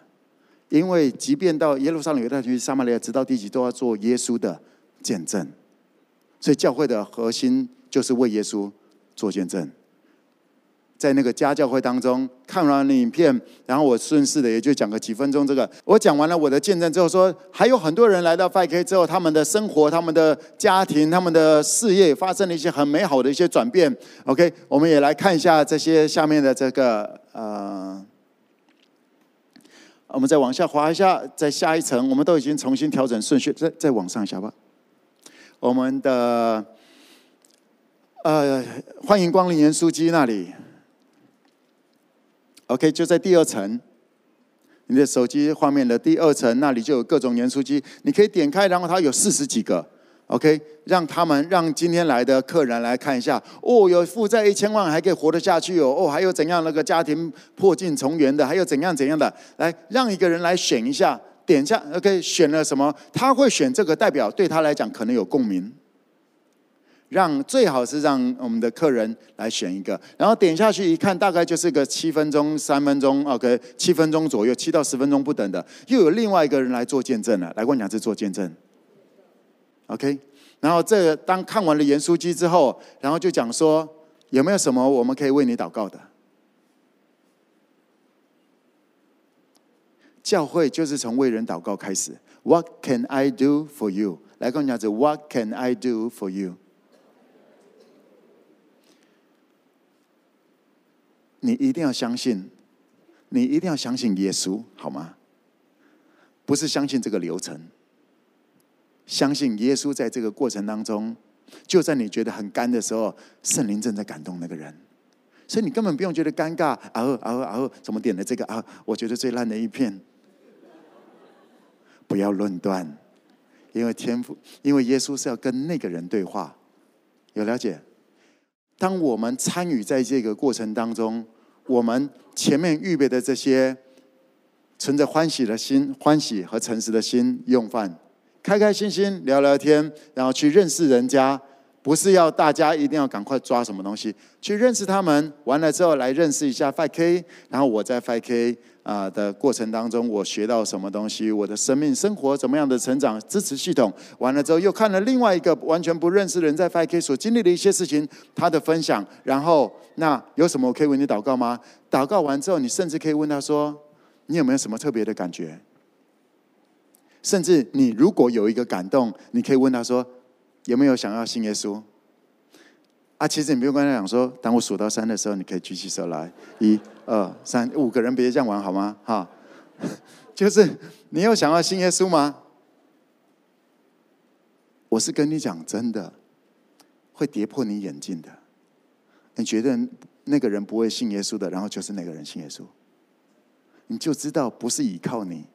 因为即便到耶路撒冷、犹太区、撒玛利亚，直到地极，都要做耶稣的见证。所以教会的核心就是为耶稣做见证。在那个家教会当中看完了影片，然后我顺势的也就讲个几分钟。这个我讲完了我的见证之后，说还有很多人来到 5K 之后，他们的生活、他们的家庭、他们的事业发生了一些很美好的一些转变。OK，我们也来看一下这些下面的这个呃，我们再往下滑一下，在下一层，我们都已经重新调整顺序，再再往上一下吧。我们的呃，欢迎光临严书记那里。OK，就在第二层，你的手机画面的第二层，那里就有各种盐酥鸡，你可以点开，然后它有四十几个。OK，让他们让今天来的客人来看一下。哦，有负债一千万还可以活得下去哦。哦，还有怎样那个家庭破镜重圆的，还有怎样怎样的。来，让一个人来选一下，点一下。OK，选了什么？他会选这个，代表对他来讲可能有共鸣。让最好是让我们的客人来选一个，然后点下去一看，大概就是个七分钟、三分钟，OK，七分钟左右，七到十分钟不等的。又有另外一个人来做见证了，来跟我讲是做见证。OK，然后这个当看完了盐酥鸡之后，然后就讲说有没有什么我们可以为你祷告的？教会就是从为人祷告开始。What can I do for you？来跟我讲，这 What can I do for you？你一定要相信，你一定要相信耶稣，好吗？不是相信这个流程，相信耶稣在这个过程当中，就在你觉得很干的时候，圣灵正在感动那个人，所以你根本不用觉得尴尬。啊哦啊哦啊哦，怎么点的这个啊？我觉得最烂的一片，不要论断，因为天赋，因为耶稣是要跟那个人对话，有了解？当我们参与在这个过程当中，我们前面预备的这些，存着欢喜的心、欢喜和诚实的心用饭，开开心心聊聊天，然后去认识人家，不是要大家一定要赶快抓什么东西，去认识他们。完了之后来认识一下 5K，然后我在 5K。啊的过程当中，我学到什么东西？我的生命生活怎么样的成长？支持系统完了之后，又看了另外一个完全不认识的人在 5K 所经历的一些事情，他的分享。然后，那有什么我可以为你祷告吗？祷告完之后，你甚至可以问他说：“你有没有什么特别的感觉？”甚至你如果有一个感动，你可以问他说：“有没有想要信耶稣？”啊，其实你不用跟他讲说，当我数到三的时候，你可以举起手来，一、二、三，五个人别这样玩好吗？哈，*laughs* 就是你有想要信耶稣吗？我是跟你讲真的，会跌破你眼镜的。你觉得那个人不会信耶稣的，然后就是那个人信耶稣，你就知道不是依靠你，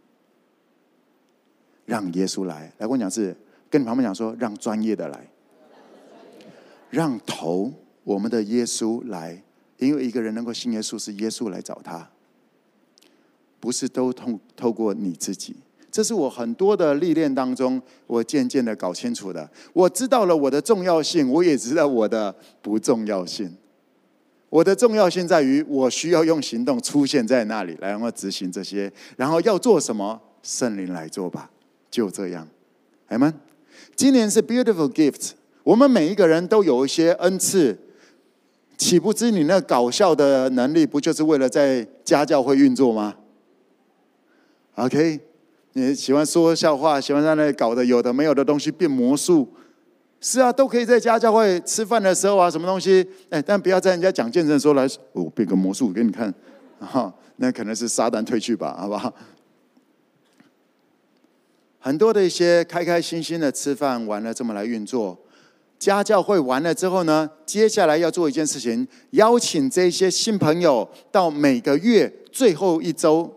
让耶稣来。来跟我讲是跟你旁边讲说，让专业的来。让头我们的耶稣来，因为一个人能够信耶稣，是耶稣来找他，不是都通透过你自己。这是我很多的历练当中，我渐渐的搞清楚的。我知道了我的重要性，我也知道我的不重要性。我的重要性在于，我需要用行动出现在那里，来让我执行这些。然后要做什么，圣灵来做吧，就这样。阿们。今年是 Beautiful Gift，。我们每一个人都有一些恩赐，岂不知你那搞笑的能力，不就是为了在家教会运作吗？OK，你喜欢说笑话，喜欢在那里搞的有的没有的东西变魔术，是啊，都可以在家教会吃饭的时候啊，什么东西？哎，但不要在人家讲见证的时候来，我变个魔术给你看，*laughs* 哈，那可能是撒旦退去吧，好不好？很多的一些开开心心的吃饭完了，这么来运作。家教会完了之后呢，接下来要做一件事情，邀请这些新朋友到每个月最后一周，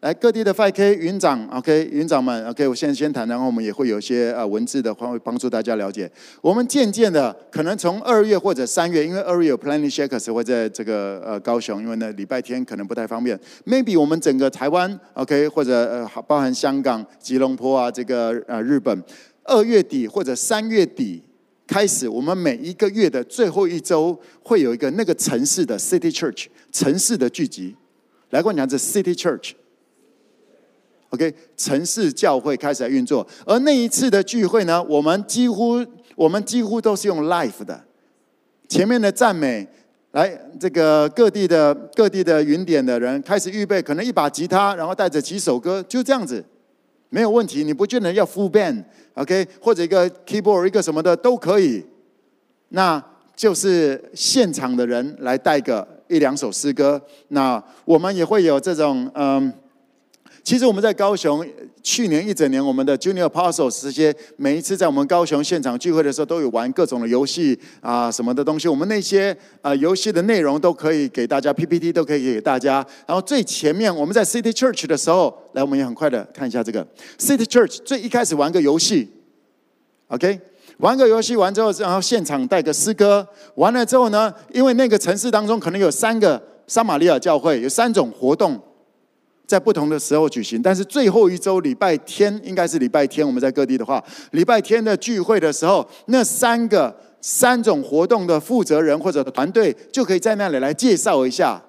来各地的 5K 云长，OK，云长们，OK，我现在先谈，然后我们也会有一些呃文字的话会帮助大家了解。我们渐渐的，可能从二月或者三月，因为二月有 Planning Shakers 会在这个呃高雄，因为呢礼拜天可能不太方便。Maybe 我们整个台湾，OK，或者呃包含香港、吉隆坡啊，这个呃日本，二月底或者三月底。开始，我们每一个月的最后一周会有一个那个城市的 City Church 城市的聚集，来跟我讲这 City Church，OK，城市教会开始来运作。而那一次的聚会呢，我们几乎我们几乎都是用 live 的，前面的赞美，来这个各地的各地的云点的人开始预备，可能一把吉他，然后带着几首歌，就这样子。没有问题，你不见得要 full band，OK，或者一个 keyboard 一个什么的都可以。那就是现场的人来带个一两首诗歌。那我们也会有这种嗯。其实我们在高雄，去年一整年，我们的 Junior Apostles 这些每一次在我们高雄现场聚会的时候，都有玩各种的游戏啊什么的东西。我们那些啊游戏的内容都可以给大家，PPT 都可以给大家。然后最前面我们在 City Church 的时候，来我们也很快的看一下这个 City Church 最一开始玩个游戏，OK，玩个游戏完之后，然后现场带个诗歌，完了之后呢，因为那个城市当中可能有三个撒玛利亚教会，有三种活动。在不同的时候举行，但是最后一周礼拜天应该是礼拜天。我们在各地的话，礼拜天的聚会的时候，那三个三种活动的负责人或者团队就可以在那里来介绍一下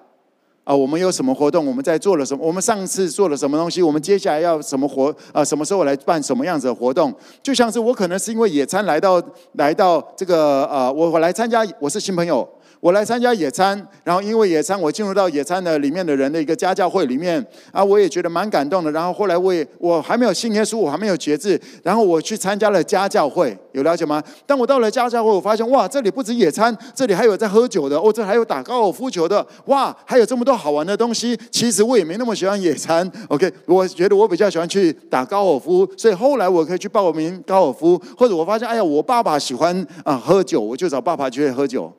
啊，我们有什么活动？我们在做了什么？我们上次做了什么东西？我们接下来要什么活？啊，什么时候来办什么样子的活动？就像是我可能是因为野餐来到来到这个呃，我我来参加，我是新朋友。我来参加野餐，然后因为野餐，我进入到野餐的里面的人的一个家教会里面啊，我也觉得蛮感动的。然后后来我也我还没有信耶稣，我还没有节制，然后我去参加了家教会，有了解吗？当我到了家教会，我发现哇，这里不止野餐，这里还有在喝酒的，哦，这还有打高尔夫球的，哇，还有这么多好玩的东西。其实我也没那么喜欢野餐，OK，我觉得我比较喜欢去打高尔夫，所以后来我可以去报名高尔夫，或者我发现哎呀，我爸爸喜欢啊喝酒，我就找爸爸去喝酒。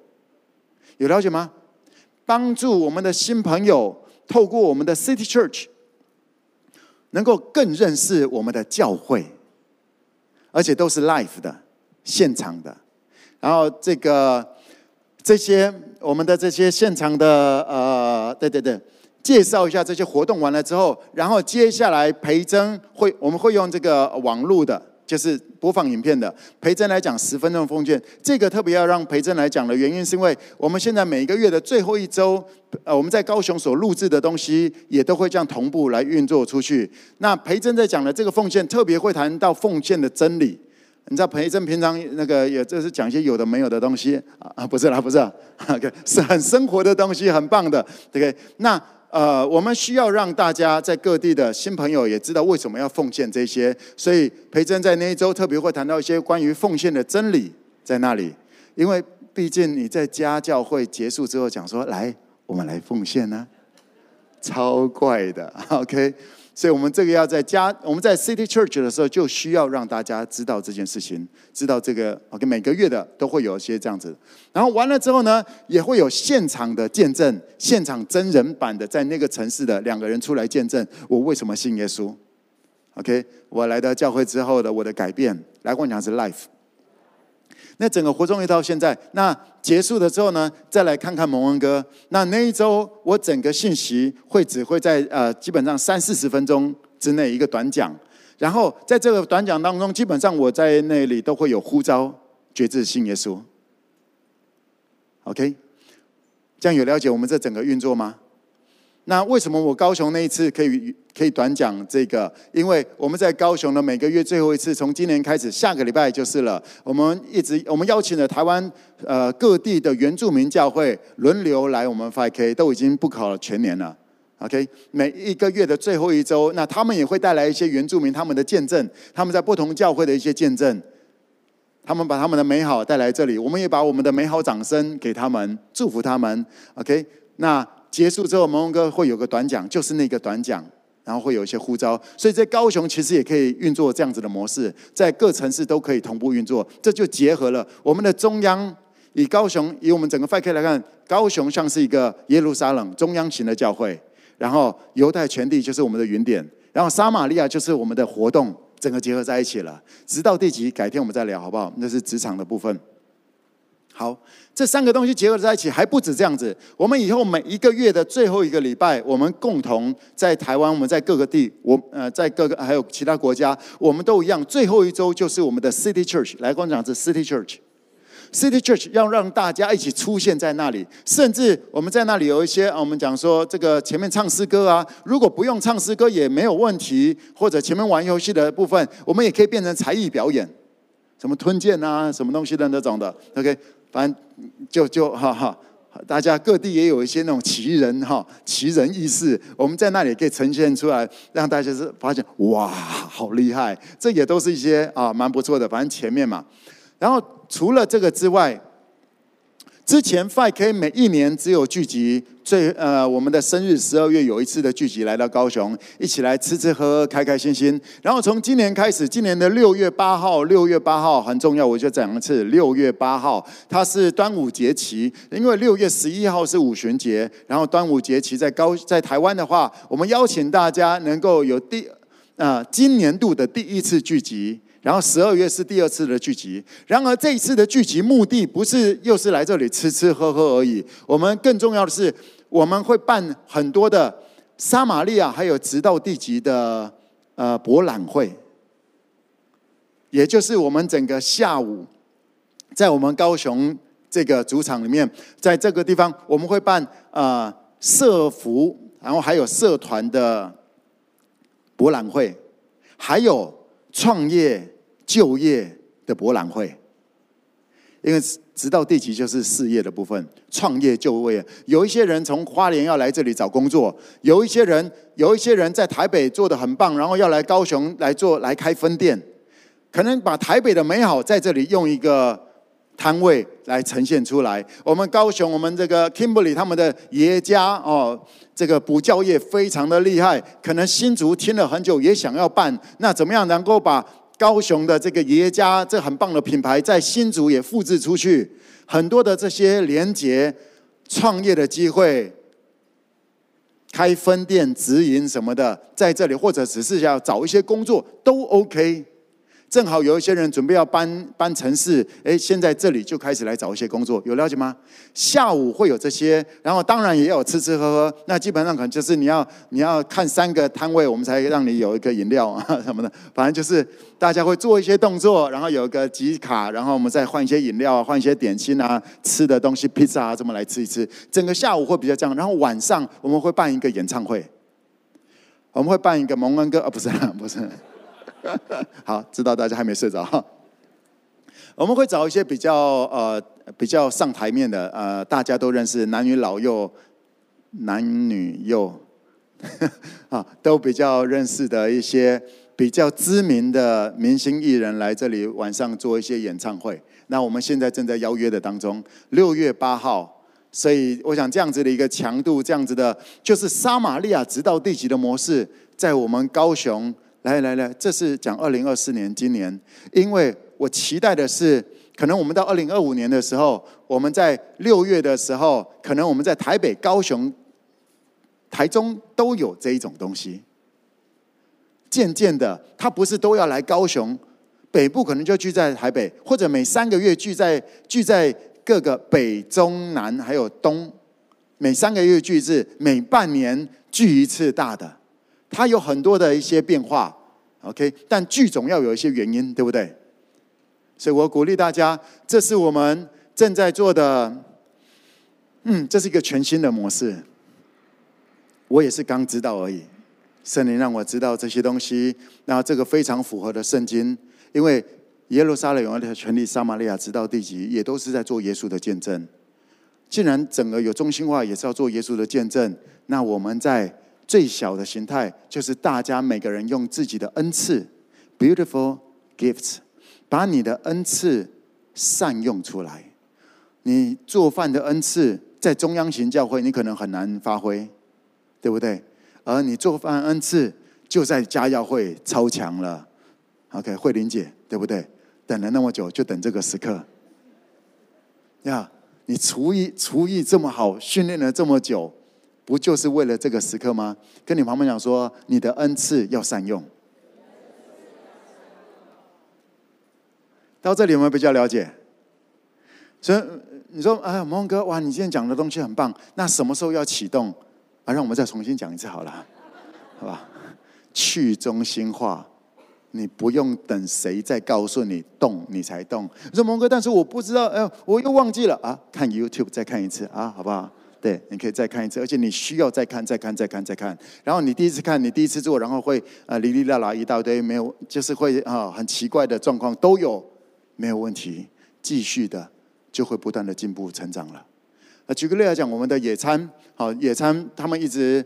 有了解吗？帮助我们的新朋友透过我们的 City Church，能够更认识我们的教会，而且都是 live 的现场的。然后这个这些我们的这些现场的呃，对对对，介绍一下这些活动完了之后，然后接下来培增会我们会用这个网络的。就是播放影片的培珍来讲十分钟奉献，这个特别要让培珍来讲的原因，是因为我们现在每个月的最后一周，呃，我们在高雄所录制的东西也都会这样同步来运作出去。那培珍在讲的这个奉献，特别会谈到奉献的真理。你知道培珍平常那个也就是讲一些有的没有的东西啊，不是啦，不是啦，OK，*laughs* 是很生活的东西，很棒的，对不对？那。呃，我们需要让大家在各地的新朋友也知道为什么要奉献这些，所以培珍在那一周特别会谈到一些关于奉献的真理在那里，因为毕竟你在家教会结束之后讲说，来，我们来奉献呢，超怪的，OK。所以，我们这个要在家，我们在 City Church 的时候，就需要让大家知道这件事情，知道这个 OK。每个月的都会有一些这样子，然后完了之后呢，也会有现场的见证，现场真人版的，在那个城市的两个人出来见证我为什么信耶稣。OK，我来到教会之后的我的改变，来跟我讲是 Life。那整个活动一到现在，那结束了之后呢，再来看看蒙恩哥。那那一周，我整个信息会只会在呃，基本上三四十分钟之内一个短讲。然后在这个短讲当中，基本上我在那里都会有呼召决志信耶稣。OK，这样有了解我们这整个运作吗？那为什么我高雄那一次可以可以短讲这个？因为我们在高雄的每个月最后一次，从今年开始，下个礼拜就是了。我们一直我们邀请了台湾呃各地的原住民教会轮流来我们 FK，都已经不考了全年了。OK，每一个月的最后一周，那他们也会带来一些原住民他们的见证，他们在不同教会的一些见证，他们把他们的美好带来这里，我们也把我们的美好掌声给他们，祝福他们。OK，那。结束之后，蒙蒙哥会有个短讲，就是那个短讲，然后会有一些呼召，所以在高雄其实也可以运作这样子的模式，在各城市都可以同步运作，这就结合了我们的中央。以高雄，以我们整个 5K 来看，高雄像是一个耶路撒冷中央型的教会，然后犹太全地就是我们的云点，然后撒玛利亚就是我们的活动，整个结合在一起了。直到第几，改天我们再聊好不好？那是职场的部分。好，这三个东西结合在一起还不止这样子。我们以后每一个月的最后一个礼拜，我们共同在台湾，我们在各个地，我呃在各个还有其他国家，我们都一样。最后一周就是我们的 City Church，来跟我讲是 City Church，City Church 要让大家一起出现在那里，甚至我们在那里有一些啊，我们讲说这个前面唱诗歌啊，如果不用唱诗歌也没有问题，或者前面玩游戏的部分，我们也可以变成才艺表演，什么吞剑啊，什么东西的那种的，OK。反正就就哈哈，大家各地也有一些那种奇人哈，奇人异事，我们在那里可以呈现出来，让大家是发现哇，好厉害！这也都是一些啊蛮不错的。反正前面嘛，然后除了这个之外。之前 5K 每一年只有聚集最呃我们的生日十二月有一次的聚集来到高雄，一起来吃吃喝喝开开心心。然后从今年开始，今年的六月八号，六月八号很重要，我就讲一次，六月八号它是端午节期，因为六月十一号是五旬节，然后端午节期在高在台湾的话，我们邀请大家能够有第啊、今年度的第一次聚集。然后十二月是第二次的聚集，然而这一次的聚集目的不是又是来这里吃吃喝喝而已，我们更重要的是我们会办很多的撒玛利亚还有直到地级的呃博览会，也就是我们整个下午在我们高雄这个主场里面，在这个地方我们会办呃。社服，然后还有社团的博览会，还有创业就业的博览会。因为直到地级就是事业的部分，创业就业。有一些人从花莲要来这里找工作，有一些人有一些人在台北做得很棒，然后要来高雄来做来开分店，可能把台北的美好在这里用一个。摊位来呈现出来。我们高雄，我们这个 Kimberly 他们的爷爷家哦，这个补教业非常的厉害。可能新竹听了很久，也想要办。那怎么样能够把高雄的这个爷爷家这很棒的品牌，在新竹也复制出去？很多的这些连接创业的机会，开分店、直营什么的，在这里或者只是要找一些工作都 OK。正好有一些人准备要搬搬城市，哎，现在这里就开始来找一些工作，有了解吗？下午会有这些，然后当然也有吃吃喝喝。那基本上可能就是你要你要看三个摊位，我们才让你有一个饮料啊 *laughs* 什么的。反正就是大家会做一些动作，然后有一个集卡，然后我们再换一些饮料啊，换一些点心啊，吃的东西，披萨啊，这么来吃一吃。整个下午会比较这样，然后晚上我们会办一个演唱会，我们会办一个蒙恩哥啊，不是 *laughs* 不是。*laughs* 好，知道大家还没睡着。我们会找一些比较呃比较上台面的呃大家都认识男女老幼男女幼 *laughs* 啊都比较认识的一些比较知名的明星艺人来这里晚上做一些演唱会。那我们现在正在邀约的当中，六月八号，所以我想这样子的一个强度，这样子的，就是撒玛利亚直到地极的模式，在我们高雄。来来来，这是讲二零二四年，今年，因为我期待的是，可能我们到二零二五年的时候，我们在六月的时候，可能我们在台北、高雄、台中都有这一种东西。渐渐的，他不是都要来高雄，北部可能就聚在台北，或者每三个月聚在聚在各个北、中、南还有东，每三个月聚一次，每半年聚一次大的。它有很多的一些变化，OK，但剧总要有一些原因，对不对？所以我鼓励大家，这是我们正在做的，嗯，这是一个全新的模式。我也是刚知道而已，圣灵让我知道这些东西，那这个非常符合的圣经，因为耶路撒冷永远的权利，撒玛利亚直到地极，也都是在做耶稣的见证。既然整个有中心化，也是要做耶稣的见证，那我们在。最小的形态就是大家每个人用自己的恩赐，beautiful gifts，把你的恩赐善用出来。你做饭的恩赐在中央型教会你可能很难发挥，对不对？而你做饭恩赐就在家教会超强了。OK，慧玲姐，对不对？等了那么久，就等这个时刻。呀，你厨艺厨艺这么好，训练了这么久。不就是为了这个时刻吗？跟你旁边讲说，你的恩赐要善用。到这里有没有比较了解？所以你说，哎，蒙哥，哇，你今天讲的东西很棒。那什么时候要启动？啊，让我们再重新讲一次好了，好吧？去中心化，你不用等谁再告诉你动，你才动。你说蒙哥，但是我不知道，哎，我又忘记了啊！看 YouTube 再看一次啊，好不好？对，你可以再看一次，而且你需要再看、再看、再看、再看。然后你第一次看，你第一次做，然后会啊，哩哩啦啦一大堆，没有，就是会啊，很奇怪的状况都有，没有问题，继续的就会不断的进步成长了。啊，举个例来讲，我们的野餐，好，野餐他们一直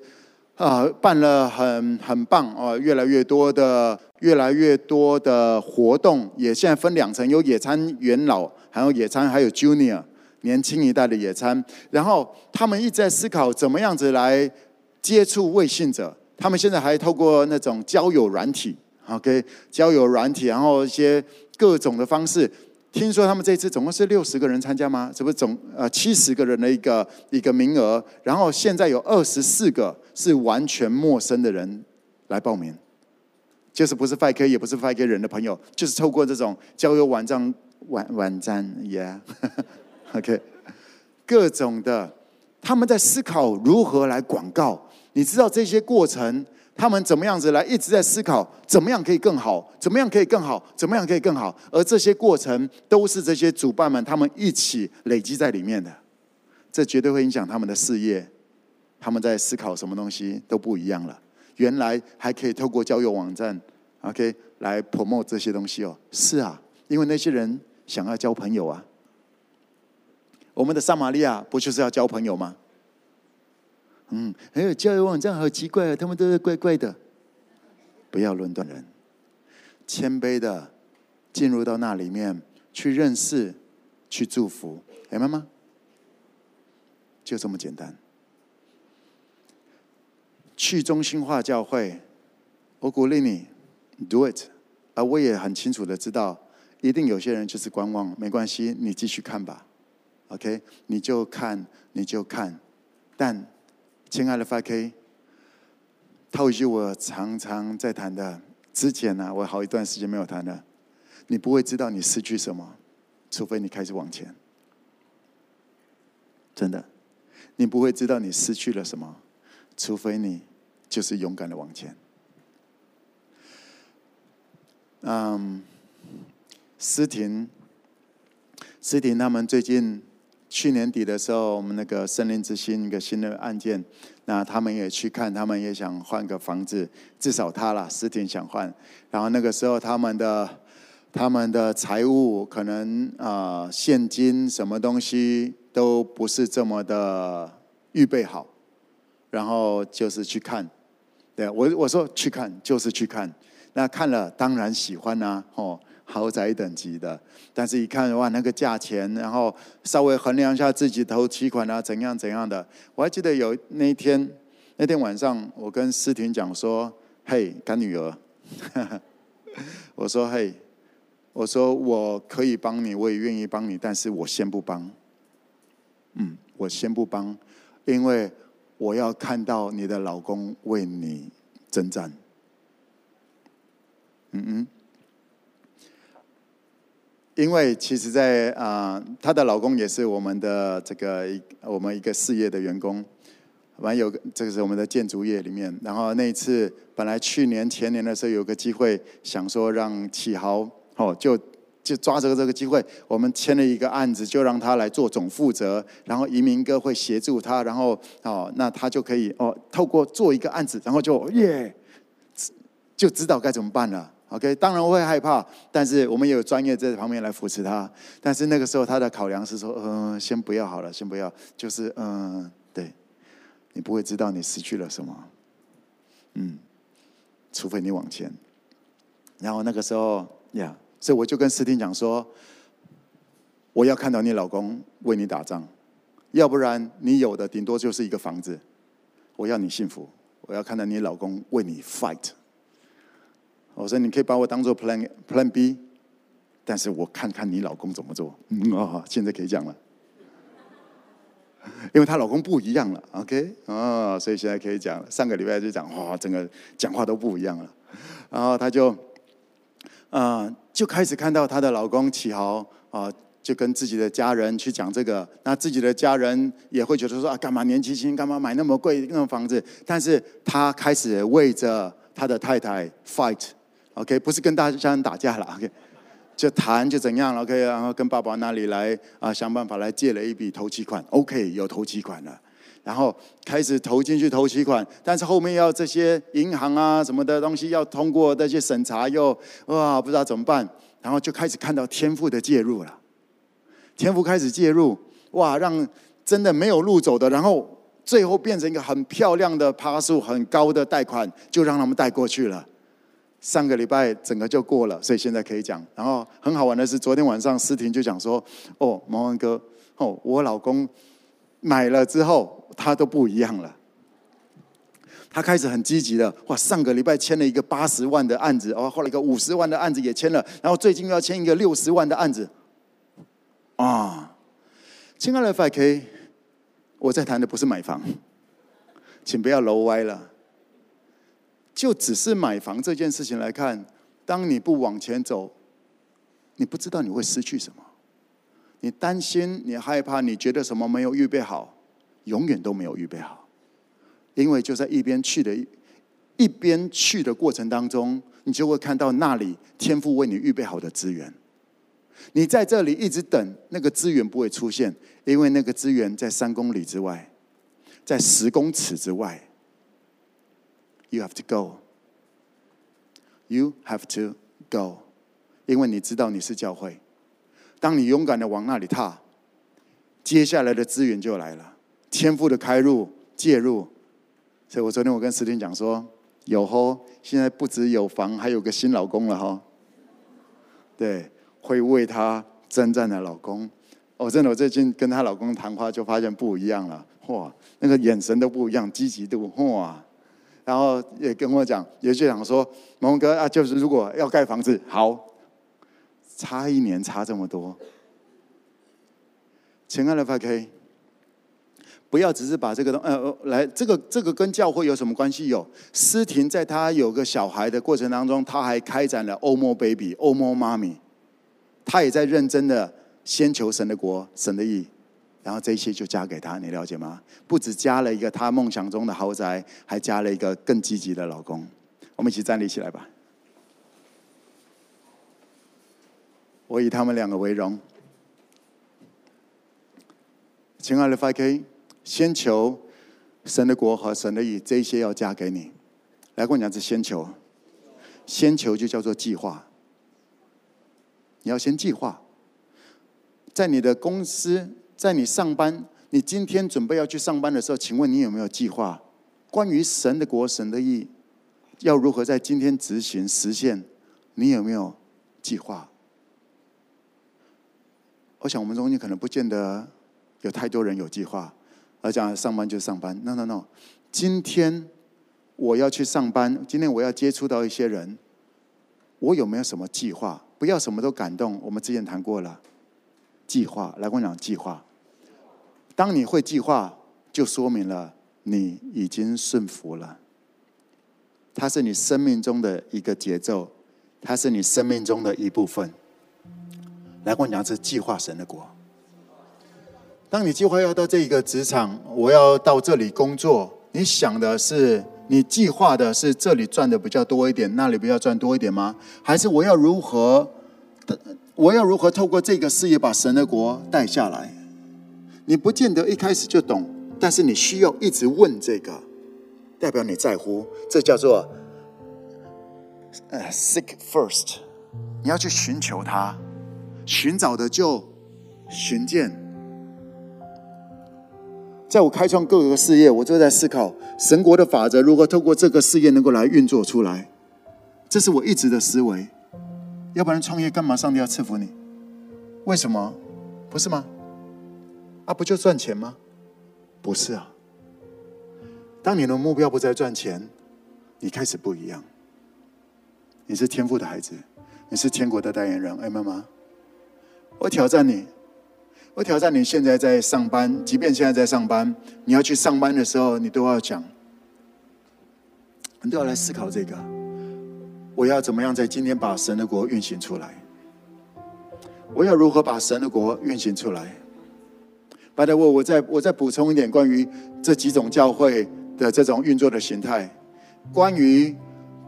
啊办了很很棒哦，越来越多的越来越多的活动，也现在分两层，有野餐元老，还有野餐还有 Junior。年轻一代的野餐，然后他们一直在思考怎么样子来接触未信者。他们现在还透过那种交友软体，OK，交友软体，然后一些各种的方式。听说他们这次总共是六十个人参加吗？这不总呃七十个人的一个一个名额？然后现在有二十四个是完全陌生的人来报名，就是不是 FK 也不是 FK 人的朋友，就是透过这种交友网站网网站，Yeah。*laughs* OK，各种的，他们在思考如何来广告。你知道这些过程，他们怎么样子来一直在思考，怎么样可以更好，怎么样可以更好，怎么样可以更好。而这些过程都是这些主办们他们一起累积在里面的，这绝对会影响他们的事业。他们在思考什么东西都不一样了。原来还可以透过交友网站，OK，来 promote 这些东西哦。是啊，因为那些人想要交朋友啊。我们的撒玛利亚不就是要交朋友吗？嗯，还有交友网站好奇怪啊，他们都是怪怪的。不要论断人，谦卑的进入到那里面去认识、去祝福，明白吗？就这么简单。去中心化教会，我鼓励你 do it。而我也很清楚的知道，一定有些人就是观望，没关系，你继续看吧。OK，你就看，你就看。但，亲爱的发 K，套一句我常常在谈的，之前呢、啊，我好一段时间没有谈了。你不会知道你失去什么，除非你开始往前。真的，你不会知道你失去了什么，除非你。就是勇敢的往前。嗯，思婷，思婷他们最近去年底的时候，我们那个森林之星一个新的案件，那他们也去看，他们也想换个房子，至少他啦，思婷想换。然后那个时候他们的他们的财务可能啊、呃，现金什么东西都不是这么的预备好，然后就是去看。对，我我说去看就是去看，那看了当然喜欢啊，哦，豪宅等级的，但是一看哇那个价钱，然后稍微衡量一下自己头期款啊怎样怎样的，我还记得有那一天那天晚上，我跟思婷讲说，嘿干女儿，*laughs* 我说嘿，我说我可以帮你，我也愿意帮你，但是我先不帮，嗯，我先不帮，因为。我要看到你的老公为你征战。嗯嗯，因为其实在，啊，她的老公也是我们的这个我们一个事业的员工，完有这个是我们的建筑业里面。然后那一次，本来去年前年的时候有个机会，想说让启豪哦就。就抓着这个机会，我们签了一个案子，就让他来做总负责，然后移民哥会协助他，然后哦，那他就可以哦，透过做一个案子，然后就耶，就知道该怎么办了。OK，当然我会害怕，但是我们也有专业在旁边来扶持他。但是那个时候他的考量是说，嗯、先不要好了，先不要，就是嗯、对，你不会知道你失去了什么，嗯，除非你往前。然后那个时候，呀。所以我就跟思婷讲说，我要看到你老公为你打仗，要不然你有的顶多就是一个房子。我要你幸福，我要看到你老公为你 fight。我说你可以把我当做 plan plan B，但是我看看你老公怎么做。嗯哦，现在可以讲了，*laughs* 因为她老公不一样了，OK 哦，所以现在可以讲了。上个礼拜就讲哇，整个讲话都不一样了，然后她就。啊、就开始看到她的老公启豪啊、就跟自己的家人去讲这个，那自己的家人也会觉得说啊，干嘛年纪轻，干嘛买那么贵那种房子？但是他开始为着他的太太 fight、OK，不是跟大家人打架了，OK，就谈就怎样了，OK，然后跟爸爸那里来啊、想办法来借了一笔头期款，OK，有头期款了。然后开始投进去投期款，但是后面要这些银行啊什么的东西要通过那些审查，又哇不知道怎么办，然后就开始看到天赋的介入了。天赋开始介入，哇，让真的没有路走的，然后最后变成一个很漂亮的趴数很高的贷款，就让他们贷过去了。上个礼拜整个就过了，所以现在可以讲。然后很好玩的是，昨天晚上思婷就讲说：“哦，毛文哥，哦，我老公。”买了之后，他都不一样了。他开始很积极的，哇！上个礼拜签了一个八十万的案子，哦，后来一个五十万的案子也签了，然后最近又要签一个六十万的案子。啊，亲爱的 5K，我在谈的不是买房，请不要楼歪了。就只是买房这件事情来看，当你不往前走，你不知道你会失去什么。你担心，你害怕，你觉得什么没有预备好，永远都没有预备好，因为就在一边去的，一边去的过程当中，你就会看到那里天赋为你预备好的资源。你在这里一直等，那个资源不会出现，因为那个资源在三公里之外，在十公尺之外。You have to go. You have to go. 因为你知道你是教会。当你勇敢的往那里踏，接下来的资源就来了，天赋的开入介入。所以我昨天我跟石婷讲说，有吼，现在不只有房，还有个新老公了哈。对，会为她征战的老公。哦，真的，我最近跟她老公谈话就发现不一样了，哇，那个眼神都不一样，积极度，哇。然后也跟我讲，也就讲说，蒙哥啊，就是如果要盖房子，好，差一年差这么多。亲爱的 FK，不要只是把这个东呃来，这个这个跟教会有什么关系？有，诗婷在她有个小孩的过程当中，她还开展了 Omo Baby、Omo Mommy，她也在认真的先求神的国、神的义。然后这些就加给他，你了解吗？不止加了一个他梦想中的豪宅，还加了一个更积极的老公。我们一起站立起来吧！我以他们两个为荣。亲爱的 FK，先求神的国和神的义，这些要加给你。来跟我讲，这先求，先求就叫做计划。你要先计划，在你的公司。在你上班，你今天准备要去上班的时候，请问你有没有计划？关于神的国、神的意，要如何在今天执行实现？你有没有计划？我想我们中间可能不见得有太多人有计划，而讲上班就上班。No No No，今天我要去上班，今天我要接触到一些人，我有没有什么计划？不要什么都感动。我们之前谈过了，计划。来跟我讲计划。当你会计划，就说明了你已经顺服了。它是你生命中的一个节奏，它是你生命中的一部分。来，跟我讲，是计划神的国。当你计划要到这一个职场，我要到这里工作，你想的是，你计划的是这里赚的比较多一点，那里比较赚多一点吗？还是我要如何，我要如何透过这个事业把神的国带下来？你不见得一开始就懂，但是你需要一直问这个，代表你在乎。这叫做呃，seek first。你要去寻求它，寻找的就寻见。在我开创各个事业，我就在思考神国的法则如何透过这个事业能够来运作出来。这是我一直的思维。要不然创业干嘛？上帝要赐福你？为什么？不是吗？啊，不就赚钱吗？不是啊。当你的目标不再赚钱，你开始不一样。你是天赋的孩子，你是天国的代言人，哎，妈妈，我挑战你，我挑战你。现在在上班，即便现在在上班，你要去上班的时候，你都要讲，你都要来思考这个：我要怎么样在今天把神的国运行出来？我要如何把神的国运行出来？By the way，我再我再补充一点关于这几种教会的这种运作的形态。关于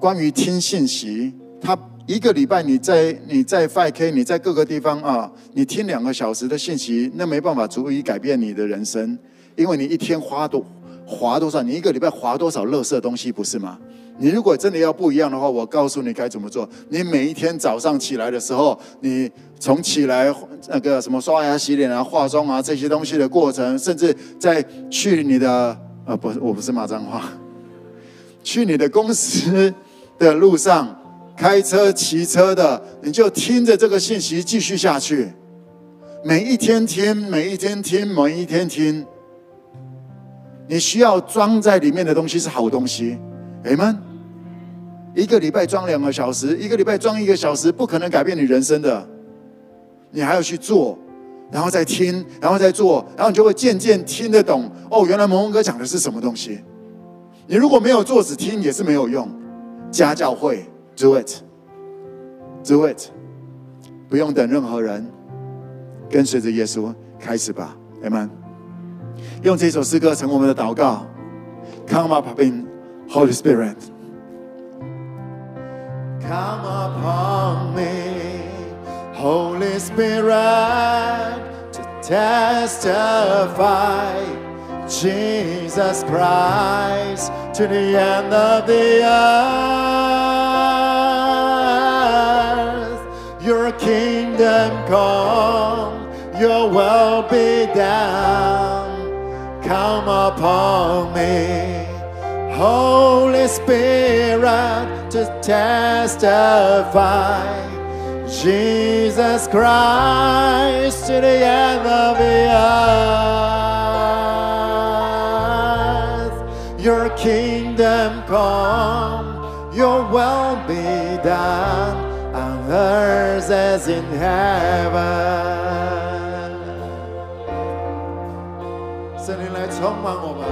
关于听信息，他一个礼拜你在你在 5K，你在各个地方啊，你听两个小时的信息，那没办法足以改变你的人生，因为你一天花多花多少，你一个礼拜花多少垃圾东西，不是吗？你如果真的要不一样的话，我告诉你该怎么做。你每一天早上起来的时候，你从起来那个什么刷牙、洗脸啊、化妆啊这些东西的过程，甚至在去你的呃不，我不是骂脏话，去你的公司的路上，开车、骑车的，你就听着这个信息继续下去。每一天听，每一天听，每一天听。你需要装在里面的东西是好东西，Amen。一个礼拜装两个小时，一个礼拜装一个小时，不可能改变你人生的。你还要去做，然后再听，然后再做，然后你就会渐渐听得懂。哦，原来蒙蒙哥讲的是什么东西？你如果没有做，只听也是没有用。家教会，do it，do it，不用等任何人，跟随着耶稣开始吧，Amen。用这首诗歌成我们的祷告。Come up in Holy Spirit。Come upon me, Holy Spirit, to testify Jesus Christ to the end of the earth. Your kingdom come, your will be done. Come upon me, Holy Spirit, to testify. Jesus Christ to the end of the earth. Your kingdom come, your will be done on earth as in heaven. 圣灵来充满我们，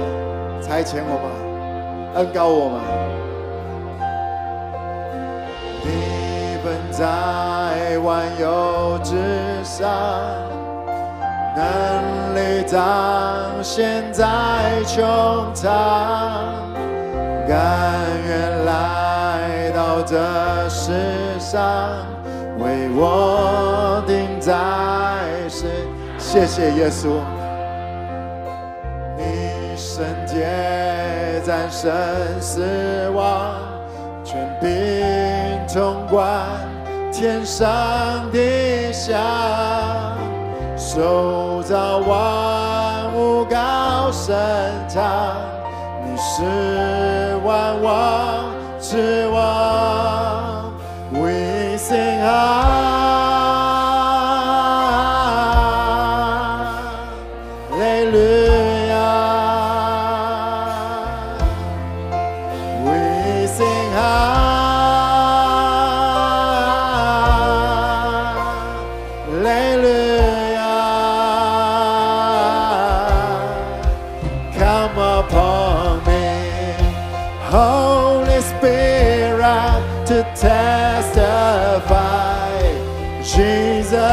差遣我们， 恩膏我们。你本在万有之上，能力彰显在穹苍，甘愿来到这世上，为我钉在世。谢谢耶稣，你圣洁战胜死亡，权柄统管天上地下，手造万物高声唱，你是万王之王，We sing Hallelujah，We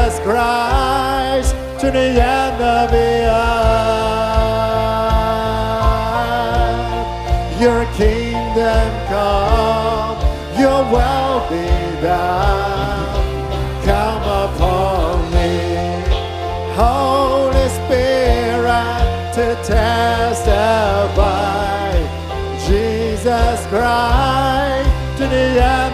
Jesus Christ to the end of the earth. Your kingdom come, your will be done. Come upon me, Holy Spirit, to testify. Jesus Christ to the end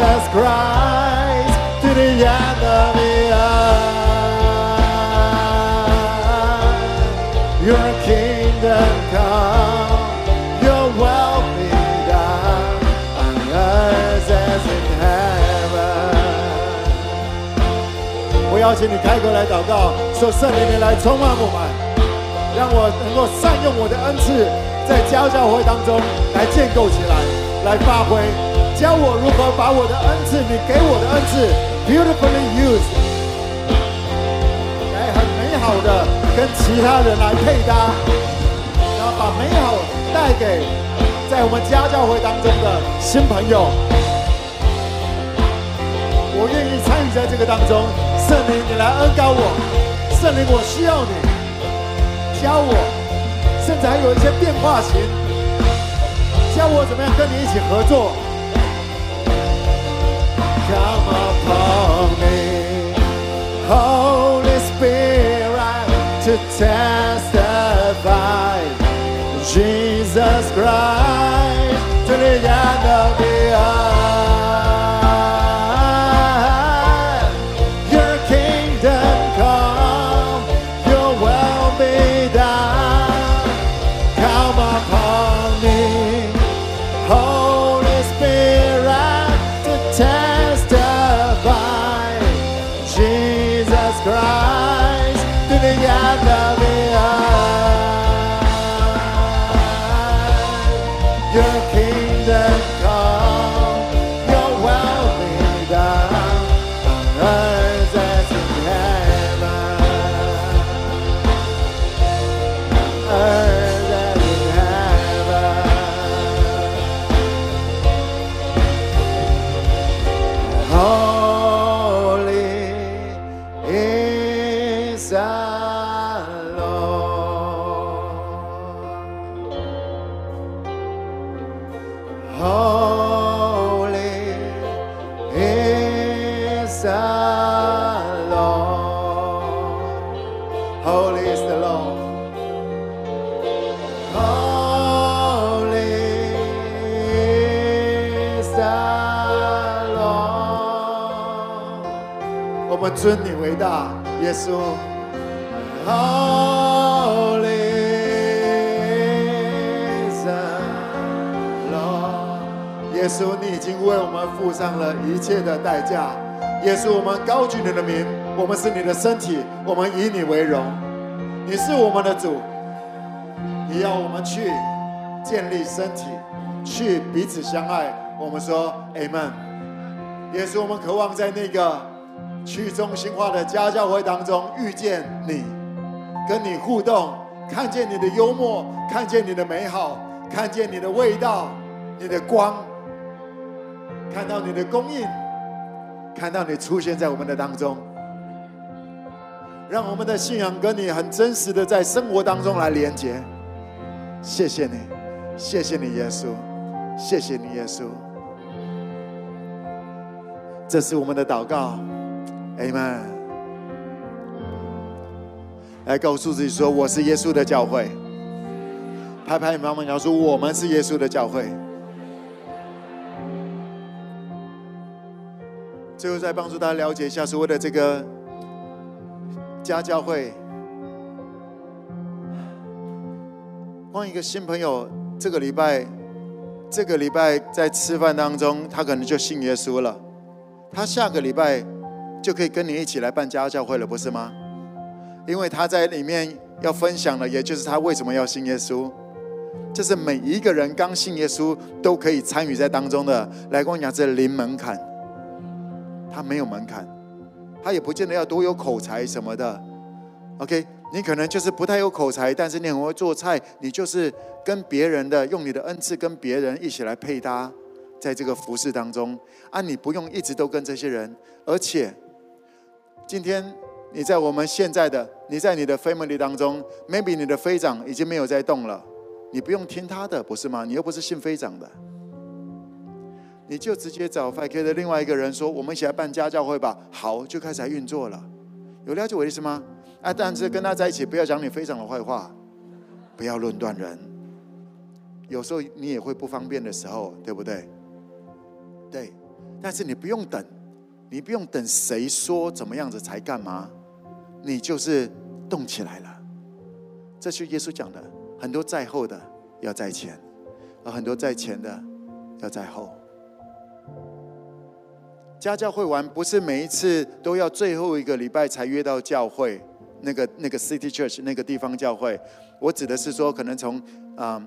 Jesus Christ to the end of the earth. Your kingdom come, your will be done on earth as in heaven. 我邀请你开口来祷告，说圣灵你来充满我们，让我能够善用我的恩赐，在家教会当中来建构起来，来发挥，教我如何把我的恩赐，你给我的恩赐，beautifully used，来很美好的跟其他人来配搭，然后把美好带给在我们家教会当中的新朋友。我愿意参与在这个当中，圣灵，你来恩膏我，圣灵，我需要你教我，甚至还有一些变化型，教我怎么样跟你一起合作。Come upon me, Holy Spirit, to testify. Jesus Christ to the end of the earth. Holy is the Lord. Holy is the Lord. 我们尊你为大，耶稣。Holy is the Lord。耶稣，你已经为我们付上了一切的代价。耶稣，我们高举你的名，我们是你的身体，我们以你为荣。你是我们的主，你要我们去建立身体，去彼此相爱。我们说 Amen。也是，我们渴望在那个去中心化的家教会当中遇见你，跟你互动，看见你的幽默，看见你的美好，看见你的味道，你的光，看到你的供应，看到你出现在我们的当中。让我们的信仰跟你很真实的在生活当中来连接。谢谢你，谢谢你，耶稣，谢谢你，耶稣。这是我们的祷告，Amen。来告诉自己说：“我是耶稣的教会。”拍拍你妈妈，你要说：“我们是耶稣的教会。”最后再帮助大家了解一下所谓的这个。家教会，光一个新朋友，这个礼拜，这个礼拜在吃饭当中，他可能就信耶稣了。他下个礼拜就可以跟你一起来办家教会了，不是吗？因为他在里面要分享的，也就是他为什么要信耶稣。这是每一个人刚信耶稣都可以参与在当中的。来跟我讲，这零门槛，他没有门槛。他也不见得要多有口才什么的，OK？你可能就是不太有口才，但是你很会做菜，你就是跟别人的用你的恩赐跟别人一起来配搭，在这个服事当中啊，你不用一直都跟这些人，而且今天你在我们现在的你在你的 family 当中，maybe 你的飞长已经没有在动了，你不用听他的，不是吗？你又不是信飞长的。你就直接找 FK 的另外一个人说：“我们一起来办家教会吧。”好，就开始来运作了。有了解我的意思吗？啊，但是跟他在一起，不要讲你非常的坏话，不要论断人。有时候你也会不方便的时候，对不对？对，但是你不用等，你不用等谁说怎么样子才干嘛，你就是动起来了。这是耶稣讲的，很多在后的要在前，而很多在前的要在后。家教会完不是每一次都要最后一个礼拜才约到教会，那个那个 City Church 那个地方教会。我指的是说，可能从啊、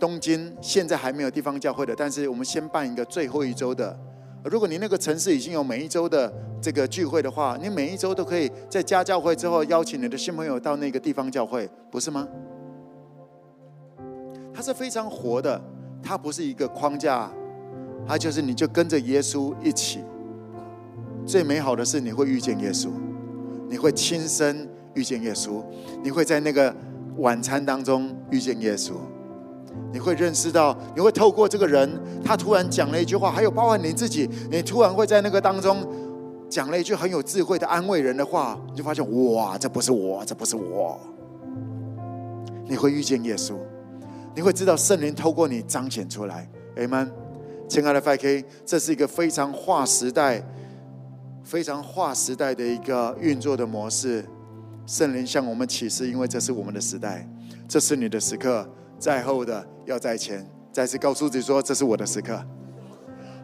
东京现在还没有地方教会的，但是我们先办一个最后一周的。如果你那个城市已经有每一周的这个聚会的话，你每一周都可以在家教会之后邀请你的新朋友到那个地方教会，不是吗？它是非常活的，它不是一个框架，它就是你就跟着耶稣一起。最美好的是你会遇见耶稣，你会亲身遇见耶稣，你会在那个晚餐当中遇见耶稣，你会认识到，你会透过这个人，他突然讲了一句话，还有包含你自己，你突然会在那个当中讲了一句很有智慧的安慰人的话，你就发现哇，这不是我，这不是我。你会遇见耶稣，你会知道圣灵透过你彰显出来。阿门，亲爱的 5K，这是一个非常划时代。非常划时代的一个运作的模式，圣灵向我们启示，因为这是我们的时代，这是你的时刻，在后的要在前，再次告诉自己说，这是我的时刻。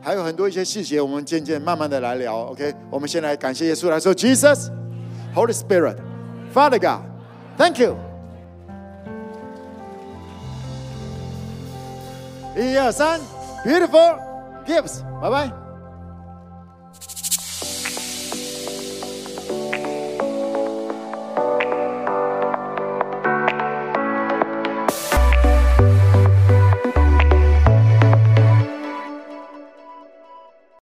还有很多一些细节，我们渐渐慢慢的来聊。OK，我们先来感谢耶稣，来说 Jesus，Holy Spirit，Father God，Thank you。一二三，Beautiful gifts，拜拜。